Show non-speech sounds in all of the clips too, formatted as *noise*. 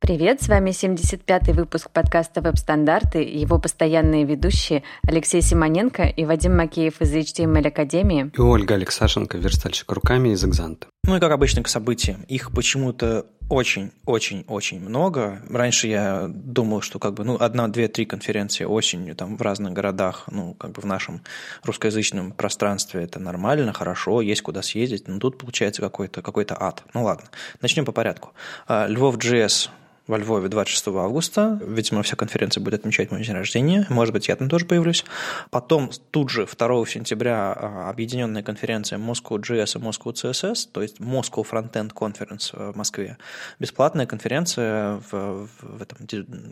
Привет, с вами 75-й выпуск подкаста «Веб-стандарты» и его постоянные ведущие Алексей Симоненко и Вадим Макеев из HTML Академии. И Ольга Алексашенко, верстальщик руками из «Экзанта». Ну и как обычно к событиям. Их почему-то очень-очень-очень много. Раньше я думал, что как бы, ну, одна, две, три конференции осенью там в разных городах, ну, как бы в нашем русскоязычном пространстве это нормально, хорошо, есть куда съездить, но тут получается какой-то какой ад. Ну ладно, начнем по порядку. А, Львов JS во Львове 26 августа. Видимо, вся конференция будет отмечать мой день рождения. Может быть, я там тоже появлюсь. Потом тут же 2 сентября а, объединенная конференция Moscow JS и Moscow CSS, то есть Moscow Frontend Conference в Москве. Бесплатная конференция в, в этом,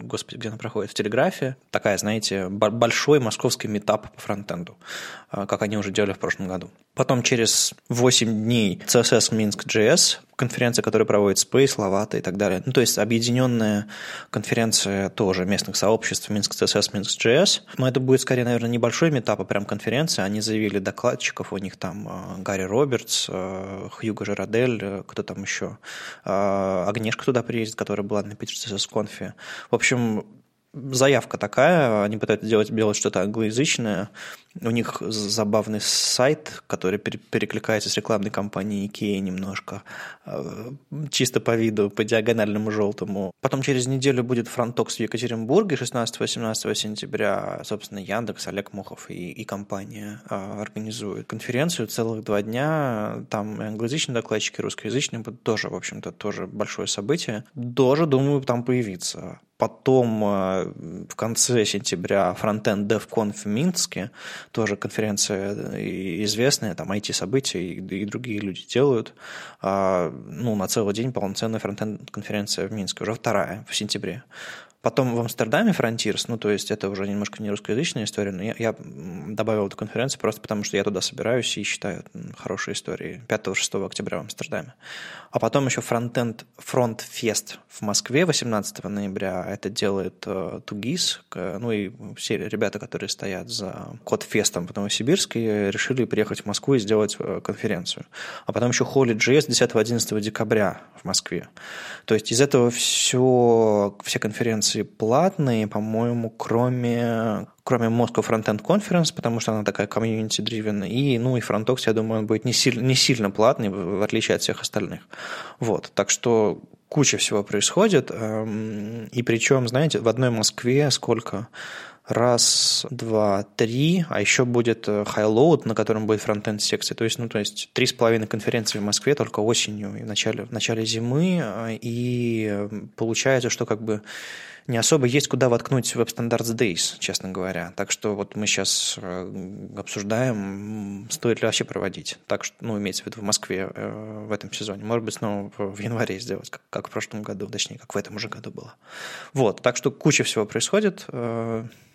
господи, где она проходит, в Телеграфе. Такая, знаете, большой московский метап по фронтенду, а, как они уже делали в прошлом году. Потом через 8 дней CSS Minsk JS, конференция, которая проводит Space, Lavata и так далее. Ну, то есть объединенная конференция тоже местных сообществ Minsk CSS, Minsk JS. Но это будет скорее, наверное, небольшой метап, а прям конференция. Они заявили докладчиков, у них там э, Гарри Робертс, э, Хьюго Жерадель, э, кто там еще, Агнешка туда приедет, которая была на Питер CSS конфе. В общем, заявка такая, они пытаются делать, делать что-то англоязычное. У них забавный сайт, который перекликается с рекламной кампанией Ikea немножко, э, чисто по виду, по диагональному желтому. Потом через неделю будет фронтокс в Екатеринбурге 16-18 сентября. Собственно, Яндекс, Олег Мохов и, и компания э, организуют конференцию целых два дня. Там и англоязычные докладчики, и русскоязычные тоже, в общем-то, тоже большое событие. Тоже, думаю, там появиться. Потом э, в конце сентября Frontend DevConf в Минске, тоже конференция э, известная, там IT-события и, другие люди делают. А, ну, на целый день полноценная фронтенд-конференция в Минске, уже вторая в сентябре. Потом в Амстердаме Frontiers, ну, то есть это уже немножко не русскоязычная история, но я, я добавил эту конференцию просто потому, что я туда собираюсь и считаю хорошей историей 5-6 октября в Амстердаме. А потом еще Front Fest в Москве 18 ноября. Это делает uh, Тугис, ну и все ребята, которые стоят за Кодфестом в Новосибирске, решили приехать в Москву и сделать uh, конференцию. А потом еще Holy.js 10-11 декабря в Москве. То есть из этого все, все конференции конференции платные, по-моему, кроме, кроме Moscow Frontend Conference, потому что она такая community-driven, и, ну, и Frontox, я думаю, он будет не, сильно, не сильно платный, в отличие от всех остальных. Вот, так что куча всего происходит, эм, и причем, знаете, в одной Москве сколько раз, два, три, а еще будет э, Highload, на котором будет фронтенд секция. То есть, ну, то есть три с половиной конференции в Москве только осенью и в начале, в начале зимы, э, и э, получается, что как бы не особо есть куда воткнуть Web Standards Days, честно говоря. Так что вот мы сейчас обсуждаем, стоит ли вообще проводить. Так что, ну, имеется в виду в Москве в этом сезоне. Может быть, снова в январе сделать, как, как в прошлом году, точнее, как в этом уже году было. Вот, так что куча всего происходит.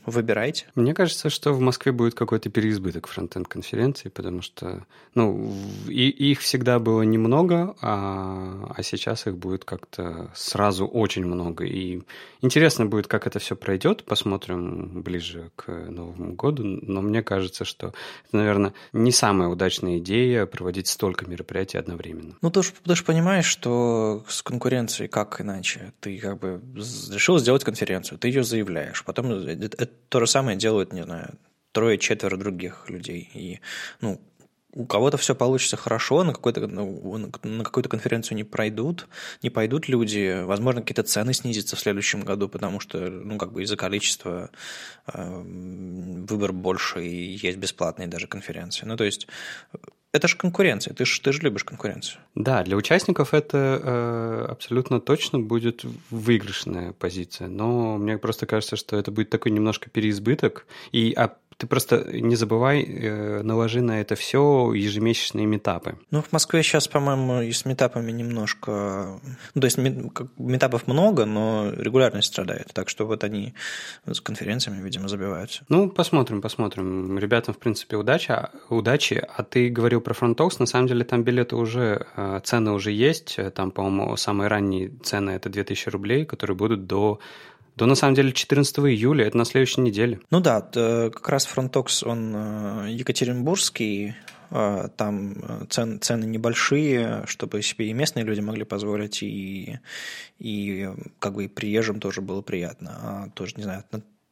Выбирайте. Мне кажется, что в Москве будет какой-то переизбыток фронтенд конференции, потому что ну, и, их всегда было немного, а, а сейчас их будет как-то сразу очень много. И интересно будет, как это все пройдет. Посмотрим ближе к Новому году. Но мне кажется, что это, наверное, не самая удачная идея проводить столько мероприятий одновременно. Ну, ты же, ты же понимаешь, что с конкуренцией как иначе? Ты как бы решил сделать конференцию, ты ее заявляешь, потом это то же самое делают, не знаю, трое-четверо других людей. И, ну, у кого-то все получится хорошо, на, какой-то, на какую-то конференцию не пройдут, не пойдут люди, возможно, какие-то цены снизятся в следующем году, потому что, ну, как бы из-за количества э, выбор больше и есть бесплатные даже конференции. Ну, то есть это же конкуренция, ты же ты ж любишь конкуренцию. Да, для участников это э, абсолютно точно будет выигрышная позиция, но мне просто кажется, что это будет такой немножко переизбыток, и а ты просто не забывай, э, наложи на это все ежемесячные метапы. Ну, в Москве сейчас, по-моему, и с митапами немножко... Ну, то есть митапов много, но регулярность страдает. Так что вот они с конференциями, видимо, забиваются. Ну, посмотрим, посмотрим. Ребятам, в принципе, удачи, удачи. А ты говорил про Фронтокс. На самом деле там билеты уже, э, цены уже есть. Там, по-моему, самые ранние цены – это 2000 рублей, которые будут до да, на самом деле, 14 июля, это на следующей неделе. Ну да, как раз Фронтокс, он э, екатеринбургский, а, там э, цен, цены небольшие, чтобы себе и местные люди могли позволить, и, и как бы и приезжим тоже было приятно. А тоже, не знаю,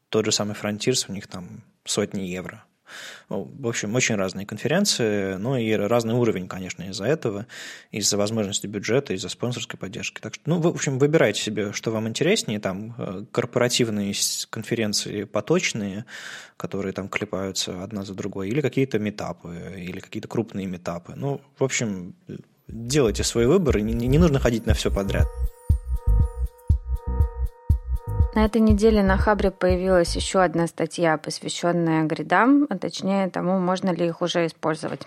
тот же самый Frontiers, у них там сотни евро. В общем, очень разные конференции, ну и разный уровень, конечно, из-за этого, из-за возможности бюджета, из-за спонсорской поддержки. Так что, ну, в общем, выбирайте себе, что вам интереснее, там э, корпоративные конференции поточные, которые там клепаются одна за другой, или какие-то метапы, или какие-то крупные метапы. Ну, в общем, делайте свой выбор, не, не нужно ходить на все подряд. На этой неделе на Хабре появилась еще одна статья, посвященная гридам, а точнее тому, можно ли их уже использовать.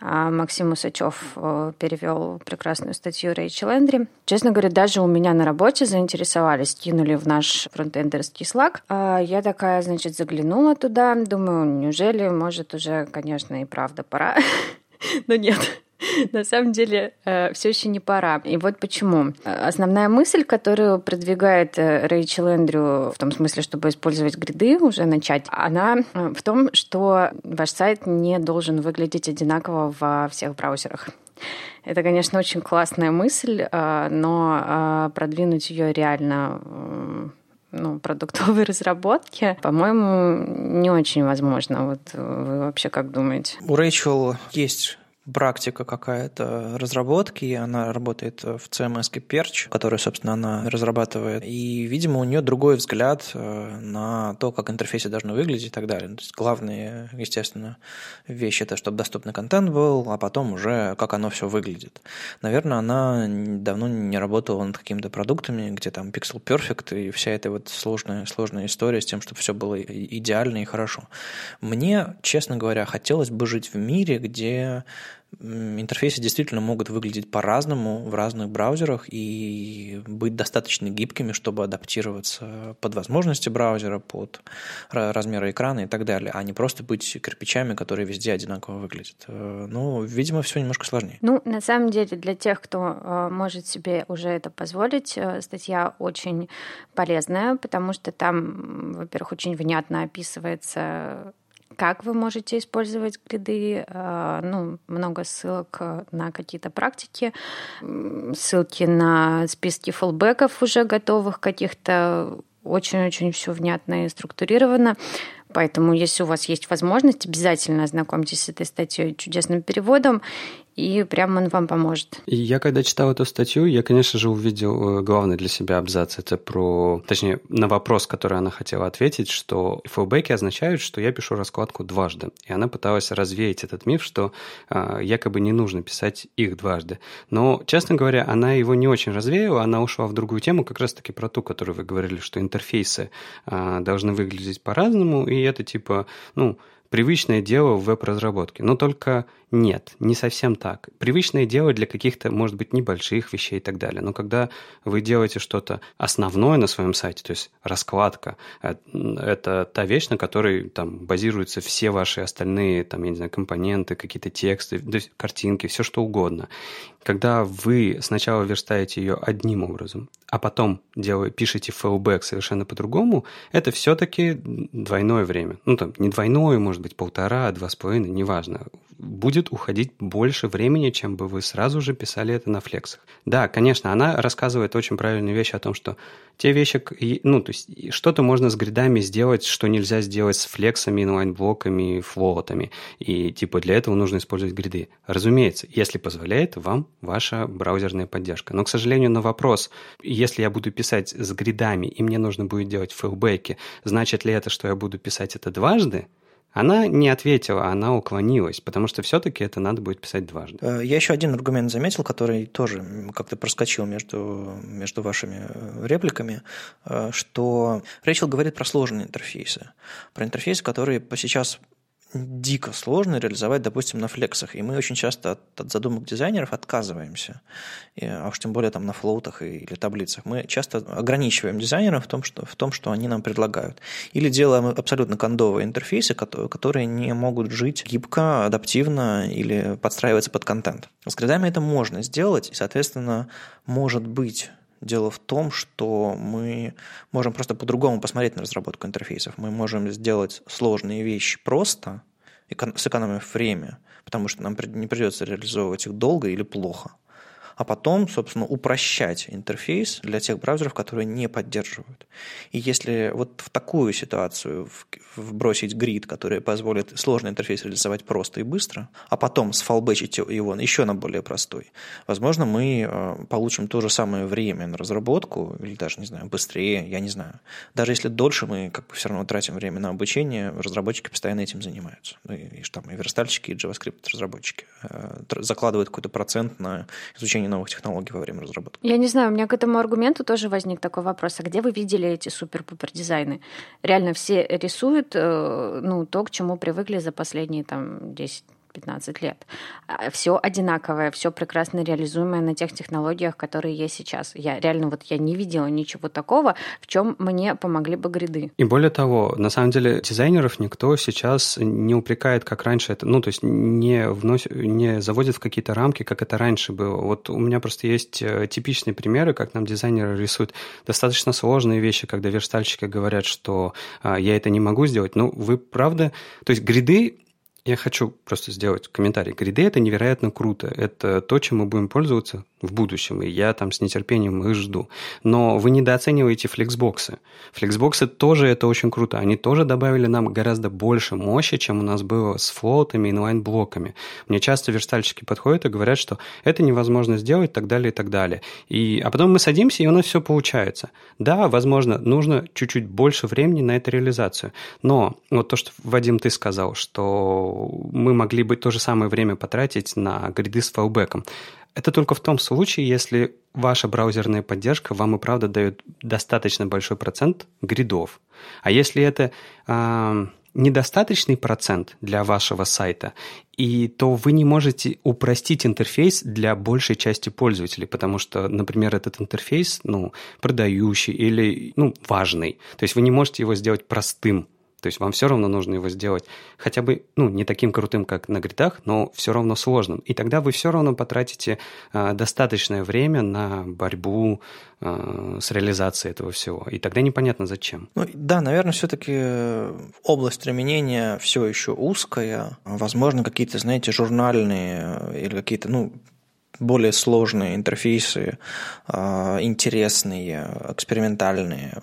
А Максим Усачев э, перевел прекрасную статью Рэйчел Эндри. Честно говоря, даже у меня на работе заинтересовались, кинули в наш фронтендерский слаг. Я такая, значит, заглянула туда, думаю, неужели, может, уже, конечно, и правда пора. *laughs* Но нет, *laughs* на самом деле э, все еще не пора. И вот почему. Основная мысль, которую продвигает э, Рэйчел Эндрю в том смысле, чтобы использовать гриды, уже начать, она э, в том, что ваш сайт не должен выглядеть одинаково во всех браузерах. Это, конечно, очень классная мысль, но продвинуть ее реально ну, продуктовой *laughs* разработки, по-моему, не очень возможно. Вот вы вообще как думаете? У Рэйчел есть практика какая-то разработки, она работает в CMS Perch, который, собственно, она разрабатывает, и, видимо, у нее другой взгляд э, на то, как интерфейсы должны выглядеть и так далее. То есть главные, естественно, вещи это, чтобы доступный контент был, а потом уже как оно все выглядит. Наверное, она давно не работала над какими-то продуктами, где там Pixel Perfect и вся эта вот сложная, сложная история с тем, чтобы все было идеально и хорошо. Мне, честно говоря, хотелось бы жить в мире, где интерфейсы действительно могут выглядеть по-разному в разных браузерах и быть достаточно гибкими, чтобы адаптироваться под возможности браузера, под размеры экрана и так далее, а не просто быть кирпичами, которые везде одинаково выглядят. Э, ну, видимо, все немножко сложнее. Ну, на самом деле, для тех, кто э, может себе уже это позволить, э, статья очень полезная, потому что там, во-первых, очень внятно описывается как вы можете использовать гриды, а, ну, много ссылок на какие-то практики, ссылки на списки фоллбеков уже готовых каких-то, очень-очень все внятно и структурировано. Поэтому, если у вас есть возможность, обязательно ознакомьтесь с этой статьей чудесным переводом и прямо он вам поможет. И я когда читал эту статью, я, конечно же, увидел э, главный для себя абзац. Это про, точнее, на вопрос, который она хотела ответить, что фэлбеки означают, что я пишу раскладку дважды. И она пыталась развеять этот миф, что э, якобы не нужно писать их дважды. Но, честно говоря, она его не очень развеяла, она ушла в другую тему, как раз-таки про ту, которую вы говорили, что интерфейсы э, должны выглядеть по-разному, и это типа, ну, привычное дело в веб-разработке. Но только нет, не совсем так. Привычное дело для каких-то, может быть, небольших вещей и так далее. Но когда вы делаете что-то основное на своем сайте, то есть раскладка, э, это та вещь, на которой там базируются все ваши остальные, там, я не знаю, компоненты, какие-то тексты, картинки, все что угодно. Когда вы сначала верстаете ее одним образом, а потом делаете, пишете fallback совершенно по-другому, это все-таки двойное время. Ну, там, не двойное, может быть, полтора, два с половиной, неважно. Будет уходить больше времени, чем бы вы сразу же писали это на флексах. Да, конечно, она рассказывает очень правильную вещь о том, что те вещи, ну, то есть что-то можно с гридами сделать, что нельзя сделать с флексами, инлайн-блоками, флотами. И типа для этого нужно использовать гриды. Разумеется, если позволяет вам ваша браузерная поддержка. Но, к сожалению, на вопрос, если я буду писать с гридами, и мне нужно будет делать фейлбеки, значит ли это, что я буду писать это дважды? Она не ответила, она уклонилась, потому что все-таки это надо будет писать дважды. Э, я еще один аргумент заметил, который тоже как-то проскочил между, между вашими э, репликами, э, что Рэйчел говорит про сложные интерфейсы, про интерфейсы, которые сейчас дико сложно реализовать, допустим, на флексах. И мы очень часто от, от задумок дизайнеров отказываемся. И, а уж тем более там на флоутах или таблицах. Мы часто ограничиваем дизайнеров в том, что, в том, что они нам предлагают. Или делаем абсолютно кондовые интерфейсы, которые, которые не могут жить гибко, адаптивно или подстраиваться под контент. С гридами это можно сделать, и, соответственно, может быть Дело в том, что мы можем просто по-другому посмотреть на разработку интерфейсов. Мы можем сделать сложные вещи просто, сэкономив время, потому что нам не придется реализовывать их долго или плохо а потом, собственно, упрощать интерфейс для тех браузеров, которые не поддерживают. И если вот в такую ситуацию вбросить грид, который позволит сложный интерфейс реализовать просто и быстро, а потом сфалбечить его еще на более простой, возможно, мы э, получим то же самое время на разработку, или даже, не знаю, быстрее, я не знаю. Даже если дольше мы как бы все равно тратим время на обучение, разработчики постоянно этим занимаются. Ну, и, и, там, и верстальщики, и JavaScript разработчики э, закладывают какой-то процент на изучение изучения новых технологий во время разработки. Я не знаю, у меня к этому аргументу тоже возник такой вопрос. А где вы видели эти супер-пупер дизайны? Реально все рисуют э, ну, то, к чему привыкли за последние там, 10 15 лет. А, все одинаковое, все прекрасно реализуемое на тех технологиях, которые есть сейчас. Я реально вот я не видела ничего такого, в чем мне помогли бы гриды. И более того, на самом деле дизайнеров никто сейчас не упрекает, как раньше это, ну, то есть не, вносит, не заводит в какие-то рамки, как это раньше было. Вот у меня просто есть э, типичные примеры, как нам дизайнеры рисуют достаточно сложные вещи, когда верстальщики говорят, что а, я это не могу сделать. Ну, вы правда... То есть гриды я хочу просто сделать комментарий. Гриды – это невероятно круто. Это то, чем мы будем пользоваться в будущем, и я там с нетерпением их жду. Но вы недооцениваете флексбоксы. Флексбоксы тоже это очень круто. Они тоже добавили нам гораздо больше мощи, чем у нас было с флотами и инлайн-блоками. Мне часто верстальщики подходят и говорят, что это невозможно сделать, так далее, и так далее. И, а потом мы садимся, и у нас все получается. Да, возможно, нужно чуть-чуть больше времени на эту реализацию. Но вот то, что, Вадим, ты сказал, что мы могли бы то же самое время потратить на гриды с файлбеком. Это только в том случае, если ваша браузерная поддержка вам и правда дает достаточно большой процент гридов. А если это э, недостаточный процент для вашего сайта, и то вы не можете упростить интерфейс для большей части пользователей, потому что, например, этот интерфейс, ну, продающий или, ну, важный. То есть вы не можете его сделать простым то есть вам все равно нужно его сделать хотя бы, ну, не таким крутым, как на гридах, но все равно сложным. И тогда вы все равно потратите э, достаточное время на борьбу э, с реализацией этого всего. И тогда непонятно зачем. Ну, да, наверное, все-таки область применения все еще узкая. Возможно, какие-то, знаете, журнальные или какие-то, ну, более сложные интерфейсы, а, интересные, экспериментальные,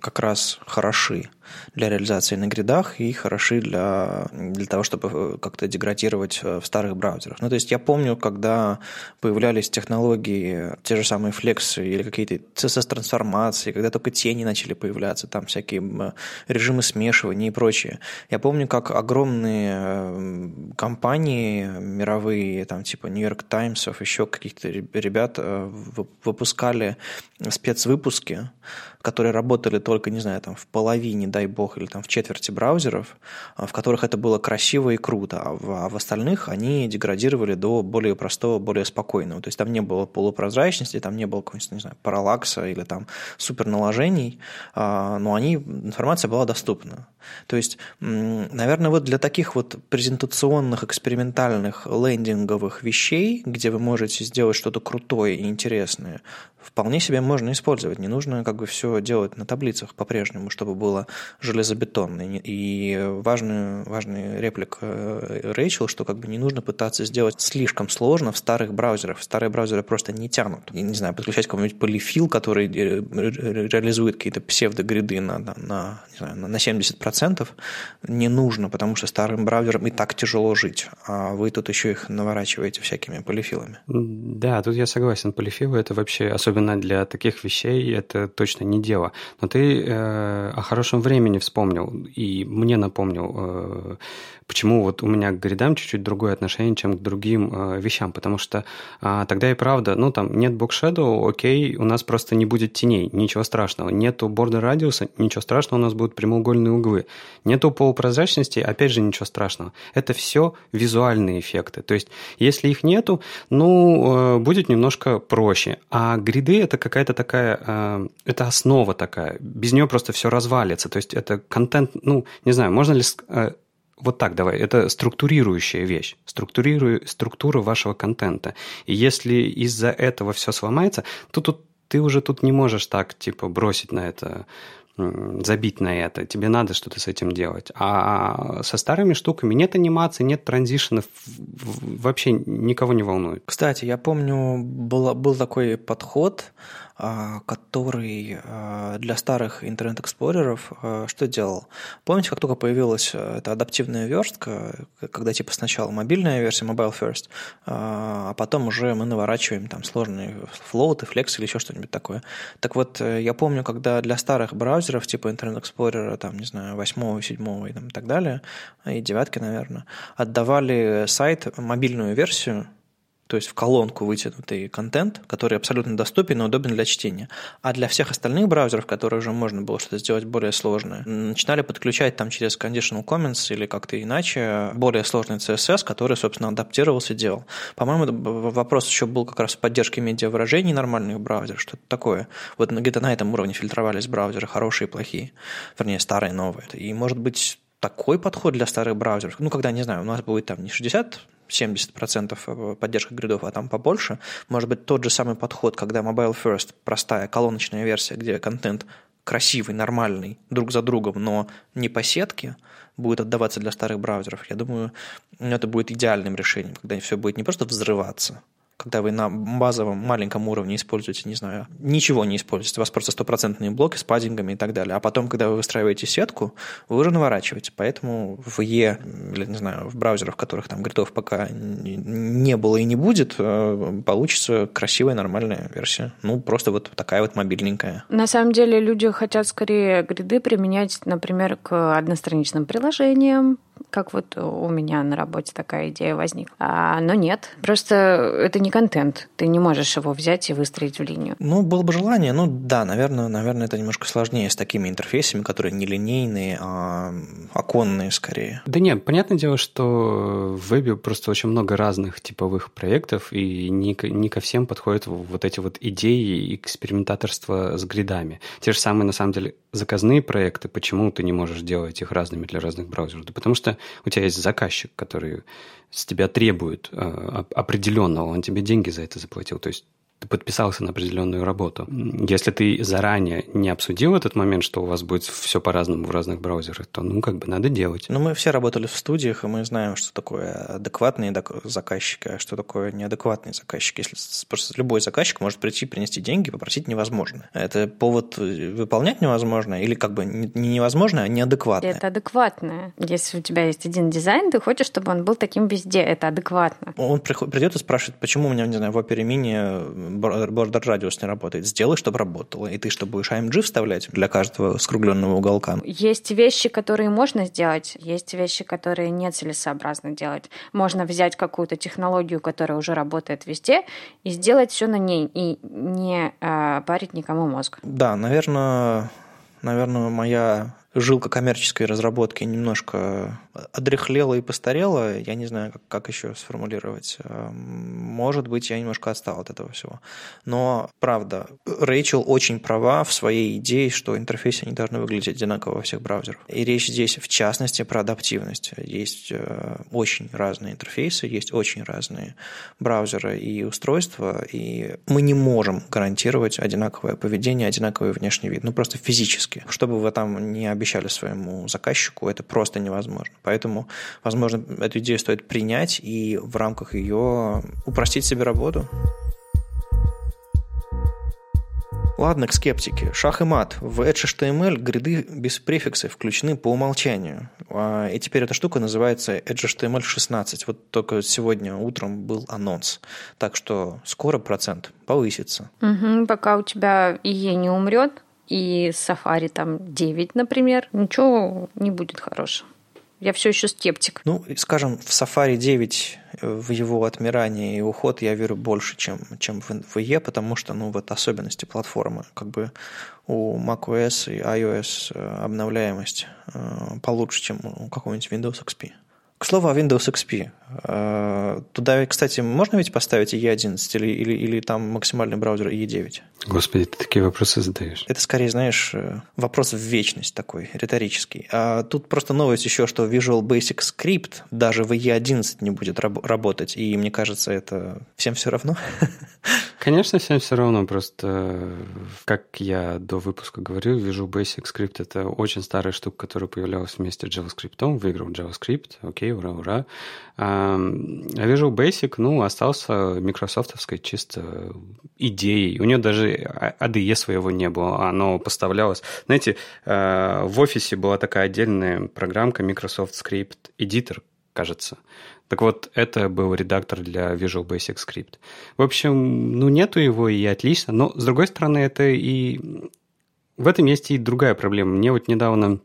как раз хороши для реализации на гридах и хороши для, для того, чтобы э, как-то деградировать э, в старых браузерах. Ну, то есть я помню, когда появлялись технологии, те же самые флексы или какие-то CSS-трансформации, когда только тени начали появляться, там всякие режимы смешивания и прочее. Я помню, как огромные э, компании мировые, там типа New York Times, еще каких-то ребят выпускали спецвыпуски, которые работали только, не знаю, там в половине, дай бог, или там в четверти браузеров, а, в которых это было красиво и круто, а в, а в остальных они деградировали до более простого, более спокойного. То есть там не было полупрозрачности, там не было какого-нибудь, не знаю, параллакса или там супер наложений, а, но они, информация была доступна. То есть, наверное, вот для таких вот презентационных, экспериментальных, лендинговых вещей, где вы можете сделать что-то крутое и интересное, вполне себе можно использовать. Не нужно как бы все делать на таблицах по-прежнему, чтобы было железобетонно. И важную, важная реплика э, Рэйчел, что как бы не нужно пытаться сделать слишком сложно в старых браузерах. Старые браузеры просто не тянут. Я не знаю, подключать какой-нибудь полифил, который э, реализует какие-то псевдогриды на, на, на, не знаю, на 70%, не нужно, потому что старым браузерам и так тяжело жить. А вы тут еще их наворачиваете всякими полифилами. Да, тут я согласен. Полифилы – это вообще, особенно для таких вещей, это точно не дело. Но ты э, о хорошем времени вспомнил и мне напомнил, э, почему вот у меня к гридам чуть-чуть другое отношение, чем к другим э, вещам. Потому что э, тогда и правда, ну там нет бокшеду, окей, у нас просто не будет теней, ничего страшного. Нету бордер радиуса, ничего страшного, у нас будут прямоугольные углы. Нету полупрозрачности, опять же ничего страшного. Это все визуальные эффекты. То есть если их нету, ну, э, будет немножко проще. А гриды это какая-то такая, это основа такая. Без нее просто все развалится. То есть это контент, ну, не знаю, можно ли э, вот так давай, это структурирующая вещь, структурирую, структура вашего контента. И если из-за этого все сломается, то тут ты уже тут не можешь так, типа, бросить на это забить на это, тебе надо что-то с этим делать. А со старыми штуками нет анимации, нет транзишенов, вообще никого не волнует. Кстати, я помню, был, был такой подход, который а, для старых интернет-эксплореров а, что делал? Помните, как только появилась эта адаптивная верстка, когда типа сначала мобильная версия, mobile first, а потом уже мы наворачиваем там сложные флоуты, флекс или еще что-нибудь такое. Так вот, э, я помню, когда для старых браузеров типа Explorer, там, не знаю, 8, 7 и, там, и так далее, и девятки, наверное, отдавали сайт, мобильную версию, то есть в колонку вытянутый контент, который абсолютно доступен и удобен для чтения. А для всех остальных браузеров, которые уже можно было что-то сделать более сложное, начинали подключать там через conditional comments или как-то иначе более сложный CSS, который, собственно, адаптировался и делал. По-моему, вопрос еще был как раз в поддержке медиавыражений нормальных браузеров, что-то такое. Вот где-то на этом уровне фильтровались браузеры, хорошие и плохие. Вернее, старые и новые. И, может быть, такой подход для старых браузеров, ну, когда, не знаю, у нас будет там не 60 70% э, поддержка гридов, а там побольше. Может быть, тот же самый подход, когда Mobile First, простая колоночная версия, где контент красивый, нормальный, друг за другом, но не по сетке, будет отдаваться для старых браузеров. Я думаю, это будет идеальным решением, когда все будет не просто взрываться, когда вы на базовом маленьком уровне используете, не знаю, ничего не используете, у вас просто стопроцентные блоки с паддингами и так далее. А потом, когда вы выстраиваете сетку, вы уже наворачиваете. Поэтому в E, или, не знаю, в браузерах, в которых там гридов пока не было и не будет, э, получится красивая, нормальная версия. Ну, просто вот такая вот мобильненькая. На самом деле люди хотят скорее гриды применять, например, к одностраничным приложениям, как вот у меня на работе такая идея возникла. А, но нет, просто это не контент. Ты не можешь его взять и выстроить в линию. Ну, было бы желание. Ну, да, наверное, наверное, это немножко сложнее с такими интерфейсами, которые не линейные, а оконные скорее. Да нет, понятное дело, что в вебе просто очень много разных типовых проектов, и не, не ко всем подходят вот эти вот идеи и экспериментаторства с гридами. Те же самые, на самом деле, заказные проекты, почему ты не можешь делать их разными для разных браузеров? Да потому что у тебя есть заказчик, который с тебя требует э, определенного, он тебе деньги за это заплатил. То есть ты подписался на определенную работу. Если ты заранее не обсудил этот момент, что у вас будет все по-разному в разных браузерах, то, ну, как бы надо делать. Ну, мы все работали в студиях, и мы знаем, что такое адекватные заказчики, а что такое неадекватные заказчики. Если просто любой заказчик может прийти, принести деньги, попросить невозможно. Это повод выполнять невозможно или как бы не невозможно, а неадекватное. Это адекватное. Если у тебя есть один дизайн, ты хочешь, чтобы он был таким везде. Это адекватно. Он придет и спрашивает, почему у меня, не знаю, в Opera Mini бордер радиус не работает. Сделай, чтобы работало. И ты что, будешь AMG вставлять для каждого скругленного уголка? Есть вещи, которые можно сделать, есть вещи, которые нецелесообразно делать. Можно взять какую-то технологию, которая уже работает везде, и сделать все на ней, и не э, парить никому мозг. Да, наверное, наверное, моя жилка коммерческой разработки немножко одрехлела и постарела, я не знаю, как, как еще сформулировать. Эм, может быть, я немножко отстал от этого всего. Но, правда, Рэйчел очень права в своей идее, что интерфейсы не должны выглядеть одинаково во всех браузерах. И речь здесь, в частности, про адаптивность. Есть э, очень разные интерфейсы, есть очень разные браузеры и устройства, и мы не можем гарантировать одинаковое поведение, одинаковый внешний вид. Ну, просто физически. Чтобы вы там не обещали своему заказчику, это просто невозможно. Поэтому, возможно, эту идею стоит принять и в рамках ее упростить себе работу. Ладно, к скептике. Шах и мат. В Edge HTML гриды без префиксов включены по умолчанию. А, и теперь эта штука называется Edge HTML 16. Вот только сегодня утром был анонс. Так что скоро процент повысится. Угу, пока у тебя IE не умрет, и Safari там 9, например, ничего не будет хорошего. Я все еще скептик. Ну, скажем, в Safari 9 э, в его отмирание и уход я верю больше, чем, чем в VE, потому что, ну, вот особенности платформы, как бы у macOS и iOS э, обновляемость э, получше, чем у какого-нибудь Windows XP. К слову о Windows XP. Туда, кстати, можно ведь поставить E11 или, или, или там максимальный браузер E9? Господи, ты такие вопросы задаешь. Это скорее, знаешь, э, вопрос в вечность такой, риторический. А тут просто новость еще, что Visual Basic Script даже в E11 не будет раб- работать, и мне кажется, это всем все равно. *laughs* Конечно, всем все равно, просто как я до выпуска говорил, Visual Basic Script — это очень старая штука, которая появлялась вместе с JavaScript, выиграл JavaScript, окей, ура, ура. А Visual Basic, ну, остался микрософтовской чисто идеей. У нее даже ADE своего не было, оно поставлялось. Знаете, э, в офисе была такая отдельная программка Microsoft Script Editor, кажется. Так вот, это был редактор для Visual Basic Script. В общем, ну, нету его, и отлично. Но, с другой стороны, это и... В этом есть и другая проблема. Мне вот недавно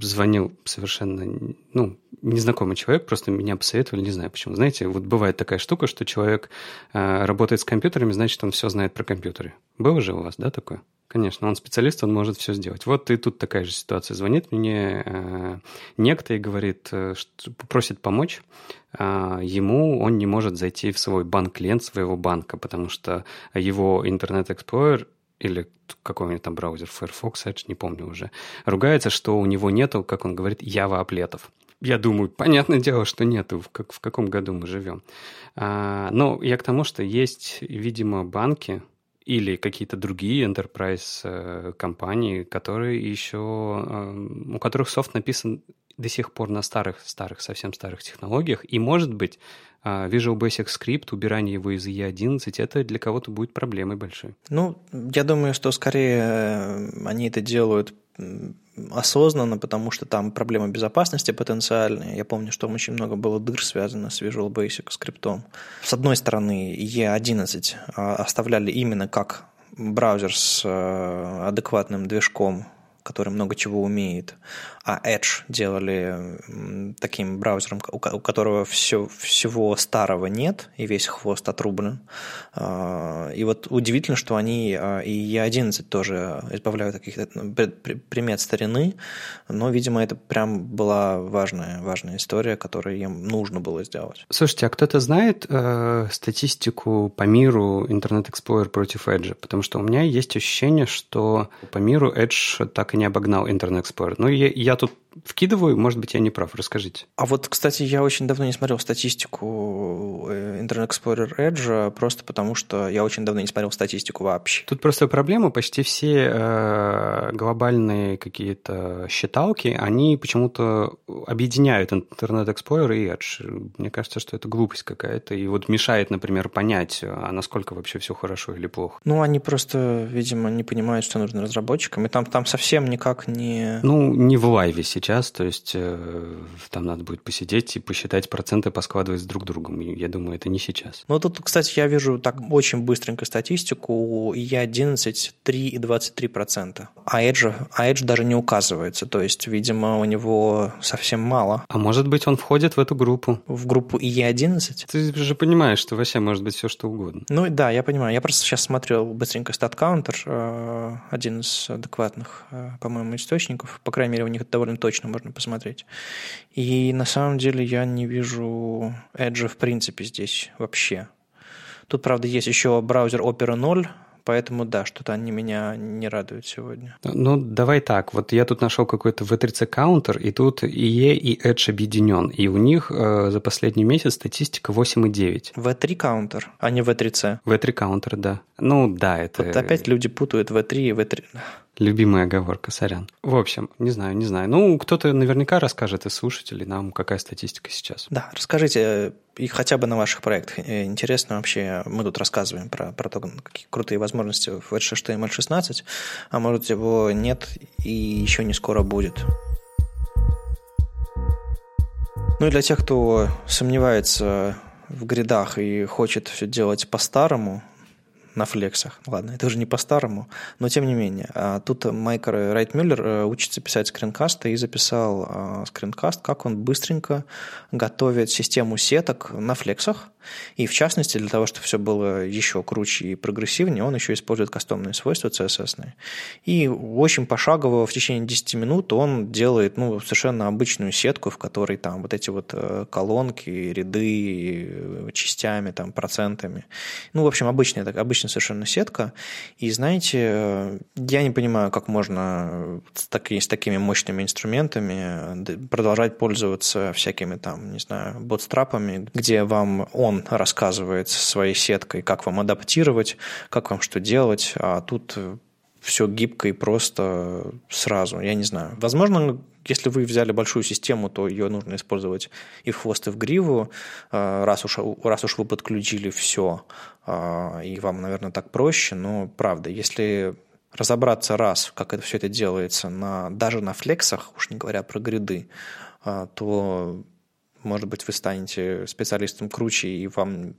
звонил совершенно, ну, незнакомый человек, просто меня посоветовали, не знаю почему. Знаете, вот бывает такая штука, что человек э, работает с компьютерами, значит, он все знает про компьютеры. Было же у вас, да, такое? Конечно, он специалист, он может все сделать. Вот и тут такая же ситуация. Звонит мне э, некто и говорит, э, что просит помочь. Э, ему он не может зайти в свой банк-клиент своего банка, потому что его Explorer или какой-нибудь там браузер Firefox Edge, не помню уже, ругается, что у него нету, как он говорит, Java аплетов. Я думаю, понятное дело, что нету, в, как, в каком году мы живем. А, но я к тому, что есть, видимо, банки или какие-то другие enterprise э, компании, которые еще, э, у которых софт написан до сих пор на старых, старых, совсем старых технологиях, и, может быть, а, Visual Basic Script, убирание его из E11, это для кого-то будет проблемой большой. Ну, я думаю, что скорее э, они это делают осознанно, потому что там проблема безопасности потенциальная. Я помню, что очень много было дыр связано с Visual Basic скриптом. С одной стороны, E11 а, оставляли именно как браузер с э, адекватным движком который много чего умеет, а Edge делали таким браузером, у которого все, всего старого нет, и весь хвост отрублен. А, и вот удивительно, что они а, и E11 тоже избавляют от каких-то ну, примет старины, но, видимо, это прям была важная, важная история, которую им нужно было сделать. Слушайте, а кто-то знает э, статистику по миру Internet Explorer против Edge? Потому что у меня есть ощущение, что по миру Edge так и не обогнал Internet Explorer. Ну, я, я тут вкидываю, может быть, я не прав, расскажите. А вот, кстати, я очень давно не смотрел статистику э, Internet Explorer Edge, просто потому что я очень давно не смотрел статистику вообще. Тут просто проблема, почти все э, глобальные какие-то считалки, они почему-то объединяют Internet Explorer и Edge. Мне кажется, что это глупость какая-то, и вот мешает, например, понять, а насколько вообще все хорошо или плохо. Ну, они просто, видимо, не понимают, что нужно разработчикам, и там, там совсем никак не... Ну, не в лайве сейчас, то есть э, там надо будет посидеть и посчитать проценты, поскладывать с друг другом. И я думаю, это не сейчас. Ну, тут, кстати, я вижу так очень быстренько статистику. У E11 3,23%. А Edge, а Edge даже не указывается. То есть, видимо, у него совсем мало. А может быть, он входит в эту группу? В группу E11? Ты же понимаешь, что вообще может быть все, что угодно. Ну, да, я понимаю. Я просто сейчас смотрел быстренько стат-каунтер, э, один из адекватных, э, по-моему, источников. По крайней мере, у них довольно точно точно можно посмотреть. И на самом деле я не вижу Edge в принципе здесь вообще. Тут, правда, есть еще браузер Opera 0, поэтому да, что-то они меня не радуют сегодня. Ну, давай так, вот я тут нашел какой-то V3C каунтер, и тут IE и Edge объединен, и у них э, за последний месяц статистика 8,9. V3 каунтер, а не V3C. V3 каунтер, да. Ну, да, это... Вот опять люди путают V3 и V3. Любимая оговорка, сорян. В общем, не знаю, не знаю. Ну, кто-то наверняка расскажет из слушателей нам, какая статистика сейчас. Да, расскажите, э, и хотя бы на ваших проектах. Э, интересно вообще, мы тут рассказываем про, про то, какие крутые возможности в HTML16, а может его нет и еще не скоро будет. Ну и для тех, кто сомневается в гридах и хочет все делать по-старому, на флексах. Ладно, это уже не по-старому, но тем не менее. А тут Майк Райтмюллер э, учится писать скринкасты и записал а, скринкаст, как он быстренько готовит систему сеток на флексах, и в частности, для того, чтобы все было еще круче и прогрессивнее, он еще использует кастомные свойства CSS. И очень пошагово в течение 10 минут он делает ну, совершенно обычную сетку, в которой там вот эти вот э, колонки, ряды, частями, там, процентами. Ну, в общем, обычный, так, обычный совершенно сетка. И знаете, я не понимаю, как можно с, с такими мощными инструментами продолжать пользоваться всякими там, не знаю, ботстрапами, где вам он рассказывает своей сеткой, как вам адаптировать, как вам что делать, а тут все гибко и просто сразу. Я не знаю. Возможно, если вы взяли большую систему, то ее нужно использовать и в хвост, и в гриву, а, раз уж, раз уж вы подключили все, а, и вам, наверное, так проще. Но правда, если разобраться раз, как это все это делается, на, даже на флексах, уж не говоря про гриды, а, то может быть, вы станете специалистом круче, и вам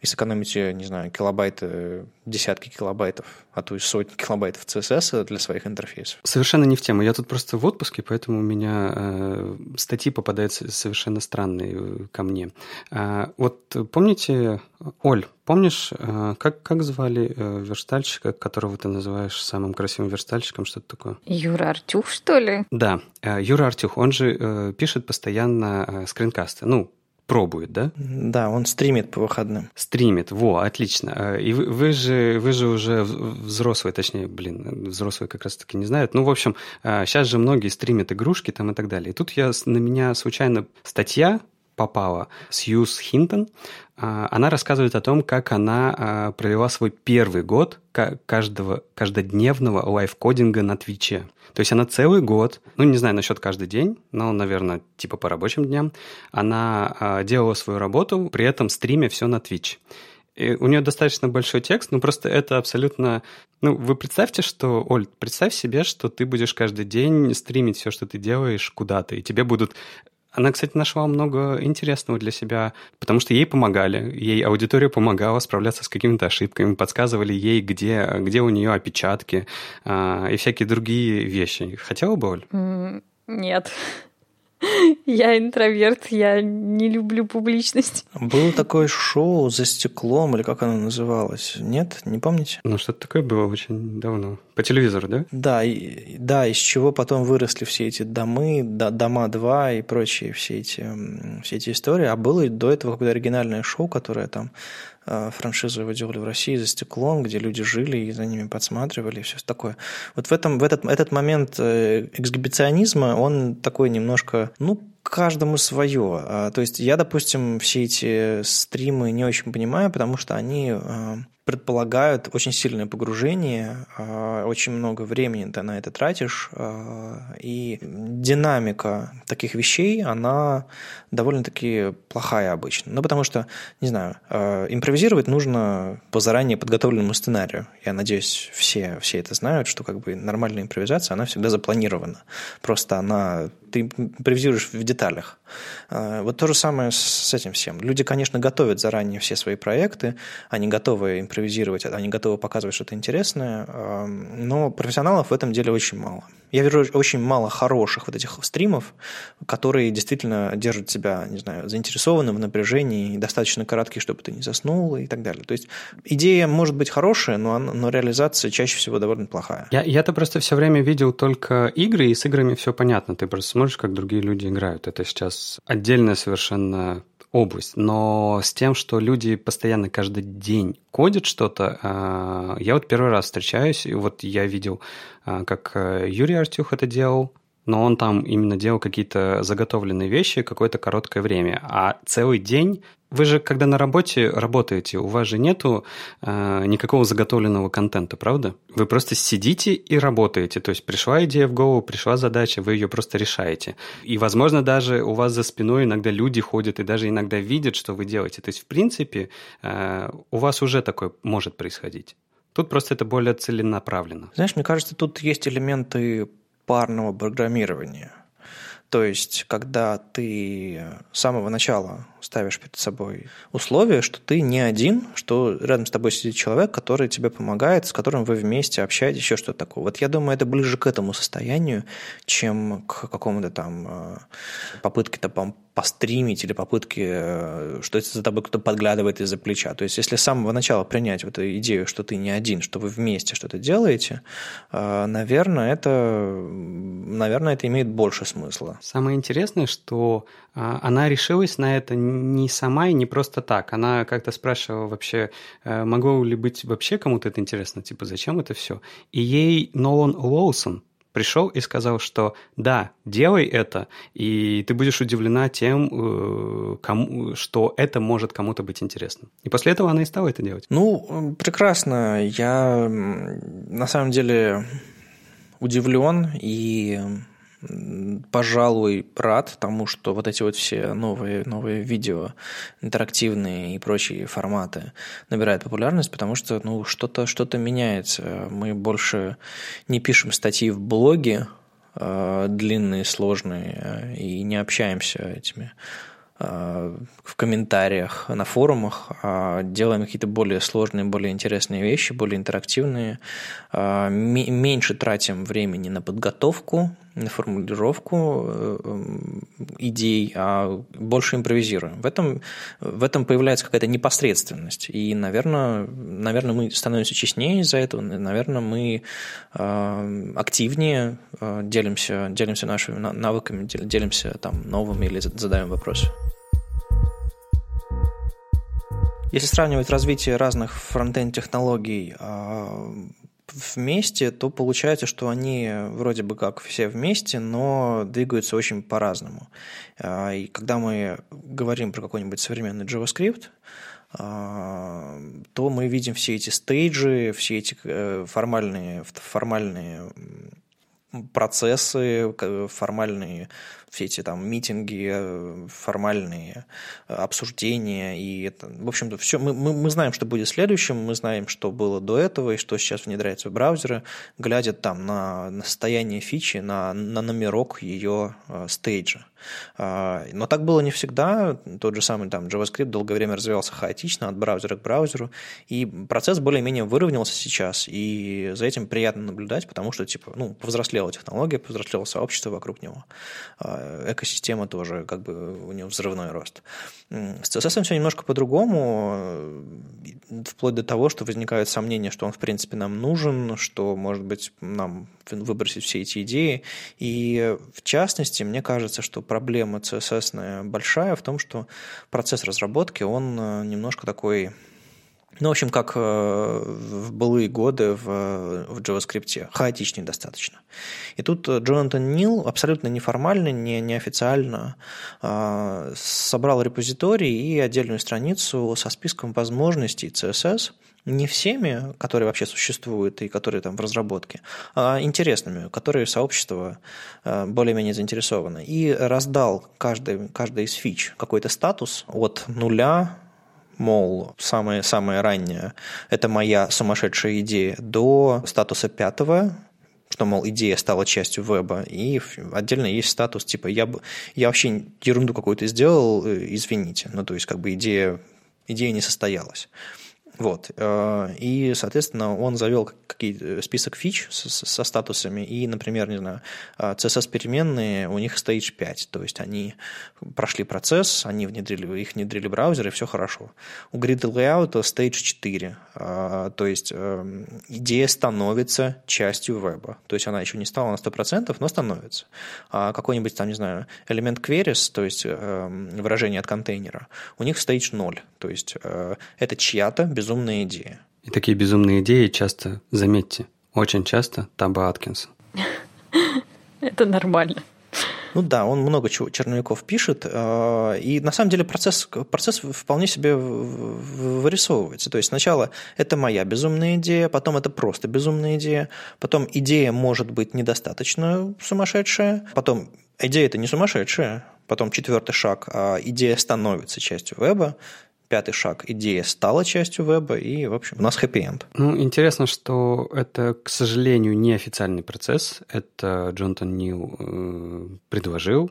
и сэкономите, не знаю, килобайты, десятки килобайтов, а то и сотни килобайтов CSS для своих интерфейсов. Совершенно не в тему. Я тут просто в отпуске, поэтому у меня э, статьи попадаются совершенно странные э, ко мне. Э, вот помните, Оль, помнишь, э, как, как звали э, верстальщика, которого ты называешь самым красивым верстальщиком, что-то такое? Юра Артюх, что ли? Да, Юра Артюх, он же пишет постоянно скринкасты. Ну, пробует, да? Да, он стримит по выходным. Стримит, во, отлично. И вы, вы, же, вы же уже взрослые, точнее, блин, взрослые как раз-таки не знают. Ну, в общем, сейчас же многие стримят игрушки там и так далее. И тут я, на меня случайно статья попала Сьюз Хинтон. А, она рассказывает о том, как она а, провела свой первый год каждого, каждодневного лайфкодинга на Твиче. То есть она целый год, ну, не знаю насчет каждый день, но, наверное, типа по рабочим дням, она а, делала свою работу, при этом стриме все на Twitch. И у нее достаточно большой текст, ну просто это абсолютно... Ну, вы представьте, что, Оль, представь себе, что ты будешь каждый день стримить все, что ты делаешь куда-то, и тебе будут она, кстати, нашла много интересного для себя, потому что ей помогали, ей аудитория помогала справляться с какими-то ошибками, подсказывали ей, где, где у нее опечатки э, и всякие другие вещи. Хотела бы, Оль? Нет. *laughs* Я интроверт, я не люблю публичность. Было *laughs* такое шоу «За стеклом», или как оно называлось? Нет, не помните? Ну, что-то такое было очень давно. По телевизору, да? Да, и, да, из чего потом выросли все эти домы, да, «Дома 2» и прочие все эти, все эти истории. А было до этого какое-то оригинальное шоу, которое там франшизу его делали в России за стеклом, где люди жили и за ними подсматривали и все такое. Вот в, этом, в этот, этот момент э, эксгибиционизма, он такой немножко, ну, каждому свое. А, то есть я, допустим, все эти стримы не очень понимаю, потому что они э, предполагают очень сильное погружение, а, очень много времени ты на это тратишь, а, и динамика таких вещей, она довольно-таки плохая обычно. Ну, потому что, не знаю, а, импровизировать нужно по заранее подготовленному сценарию. Я надеюсь, все, все это знают, что как бы нормальная импровизация, она всегда запланирована. Просто она ты импровизируешь в деталях. Вот то же самое с этим всем. Люди, конечно, готовят заранее все свои проекты, они готовы импровизировать импровизировать, они готовы показывать что-то интересное, но профессионалов в этом деле очень мало. Я вижу очень мало хороших вот этих стримов, которые действительно держат тебя, не знаю, заинтересованным в напряжении достаточно короткие, чтобы ты не заснул и так далее. То есть идея может быть хорошая, но, но реализация чаще всего довольно плохая. Я, я-то просто все время видел только игры, и с играми все понятно. Ты просто смотришь, как другие люди играют. Это сейчас отдельная совершенно область, но с тем, что люди постоянно каждый день кодят что-то, а, я вот первый раз встречаюсь, и вот я видел, а, как э, Юрий Артюх это делал, но он там именно делал какие-то заготовленные вещи какое-то короткое время. А целый день вы же, когда на работе работаете, у вас же нету э, никакого заготовленного контента, правда? Вы просто сидите и работаете. То есть пришла идея в голову, пришла задача, вы ее просто решаете. И, возможно, даже у вас за спиной иногда люди ходят и даже иногда видят, что вы делаете. То есть, в принципе, э, у вас уже такое может происходить. Тут просто это более целенаправленно. Знаешь, мне кажется, тут есть элементы парного программирования. То есть, когда ты с самого начала ставишь перед собой условие, что ты не один, что рядом с тобой сидит человек, который тебе помогает, с которым вы вместе общаетесь, еще что-то такое. Вот я думаю, это ближе к этому состоянию, чем к какому-то там э, попытке там постримить или попытки, э, что за тобой кто-то подглядывает из-за плеча. То есть, если с самого начала принять вот эту идею, что ты не один, что вы вместе что-то делаете, э, наверное, это, наверное, это имеет больше смысла. Самое интересное, что она решилась на это не сама и не просто так. Она как-то спрашивала вообще, э, могло ли быть вообще кому-то это интересно, типа, зачем это все? И ей Нолан Лоусон, пришел и сказал, что да, делай это, и ты будешь удивлена тем, э, кому, что это может кому-то быть интересно. И после этого она и стала это делать. Ну, прекрасно. Я на самом деле удивлен и пожалуй, рад тому, что вот эти вот все новые, новые видео, интерактивные и прочие форматы набирают популярность, потому что ну, что-то что меняется. Мы больше не пишем статьи в блоге, э, длинные, сложные, э, и не общаемся этими в комментариях на форумах, а делаем какие-то более сложные, более интересные вещи, более интерактивные, а, меньше тратим времени на подготовку, формулировку э, идей, а больше импровизируем. В этом, в этом появляется какая-то непосредственность. И, наверное, наверное, мы становимся честнее из-за этого, наверное, мы а, активнее делимся, делимся нашими навыками, делимся там новыми или задаем вопросы. Если сравнивать развитие разных фронтенд-технологий а, вместе, то получается, что они вроде бы как все вместе, но двигаются очень по-разному. А, и когда мы говорим про какой-нибудь современный JavaScript, а, то мы видим все эти стейджи, все эти э, формальные, формальные процессы, формальные все эти там митинги, э, формальные э, обсуждения и в общем-то, все, мы, мы, мы знаем, что будет следующим, мы знаем, что было до этого и что сейчас внедряется в браузеры, глядя там на, на состояние фичи, на, на номерок ее э, стейджа. А, но так было не всегда. Тот же самый там JavaScript долгое время развивался хаотично от браузера к браузеру, и процесс более-менее выровнялся сейчас, и за этим приятно наблюдать, потому что типа, ну, повзрослела технология, повзрослело сообщество вокруг него. А, экосистема тоже, как бы у него взрывной рост. С CSS все немножко по-другому, вплоть до того, что возникают сомнения, что он, в принципе, нам нужен, что, может быть, нам выбросить все эти идеи. И, в частности, мне кажется, что проблема CSS большая в том, что процесс разработки, он э, немножко такой ну, в общем, как э, в былые годы в, в JavaScript, хаотичный достаточно. И тут Джонатан Нил абсолютно неформально, не, неофициально э, собрал репозиторий и отдельную страницу со списком возможностей CSS – не всеми, которые вообще существуют и которые там в разработке, а интересными, которые сообщество э, более-менее заинтересовано. И раздал каждый, каждый из фич какой-то статус от нуля мол, самое, самое раннее – это моя сумасшедшая идея, до статуса пятого, что, мол, идея стала частью веба, и отдельно есть статус, типа, я, я вообще ерунду какую-то сделал, э, извините. Ну, то есть, как бы идея, идея не состоялась. Вот. Э, и, соответственно, он завел какие э, список фич со статусами, и, например, не знаю, CSS-переменные, у них stage 5, то есть они прошли процесс, они внедрили, их внедрили браузер, и все хорошо. У Grid Layout stage 4, э, то есть идея становится частью веба, то есть она еще не стала на 100%, но становится. А какой-нибудь там, не знаю, элемент queries, то есть выражение от контейнера, у них stage 0, то есть это чья-то без безумная идея. И такие безумные идеи часто, заметьте, очень часто Таба Аткинс. *laughs* Это нормально. Ну да, он много чего черновиков пишет, э, и на самом деле процесс, процесс вполне себе вырисовывается. То есть сначала это моя безумная идея, потом это просто безумная идея, потом идея может быть недостаточно сумасшедшая, потом идея это не сумасшедшая, потом четвертый шаг, а идея становится частью веба, пятый шаг, идея стала частью веба, и, в общем, у нас хэппи-энд. Ну, интересно, что это, к сожалению, не официальный процесс. Это Джонатан Нил э, предложил,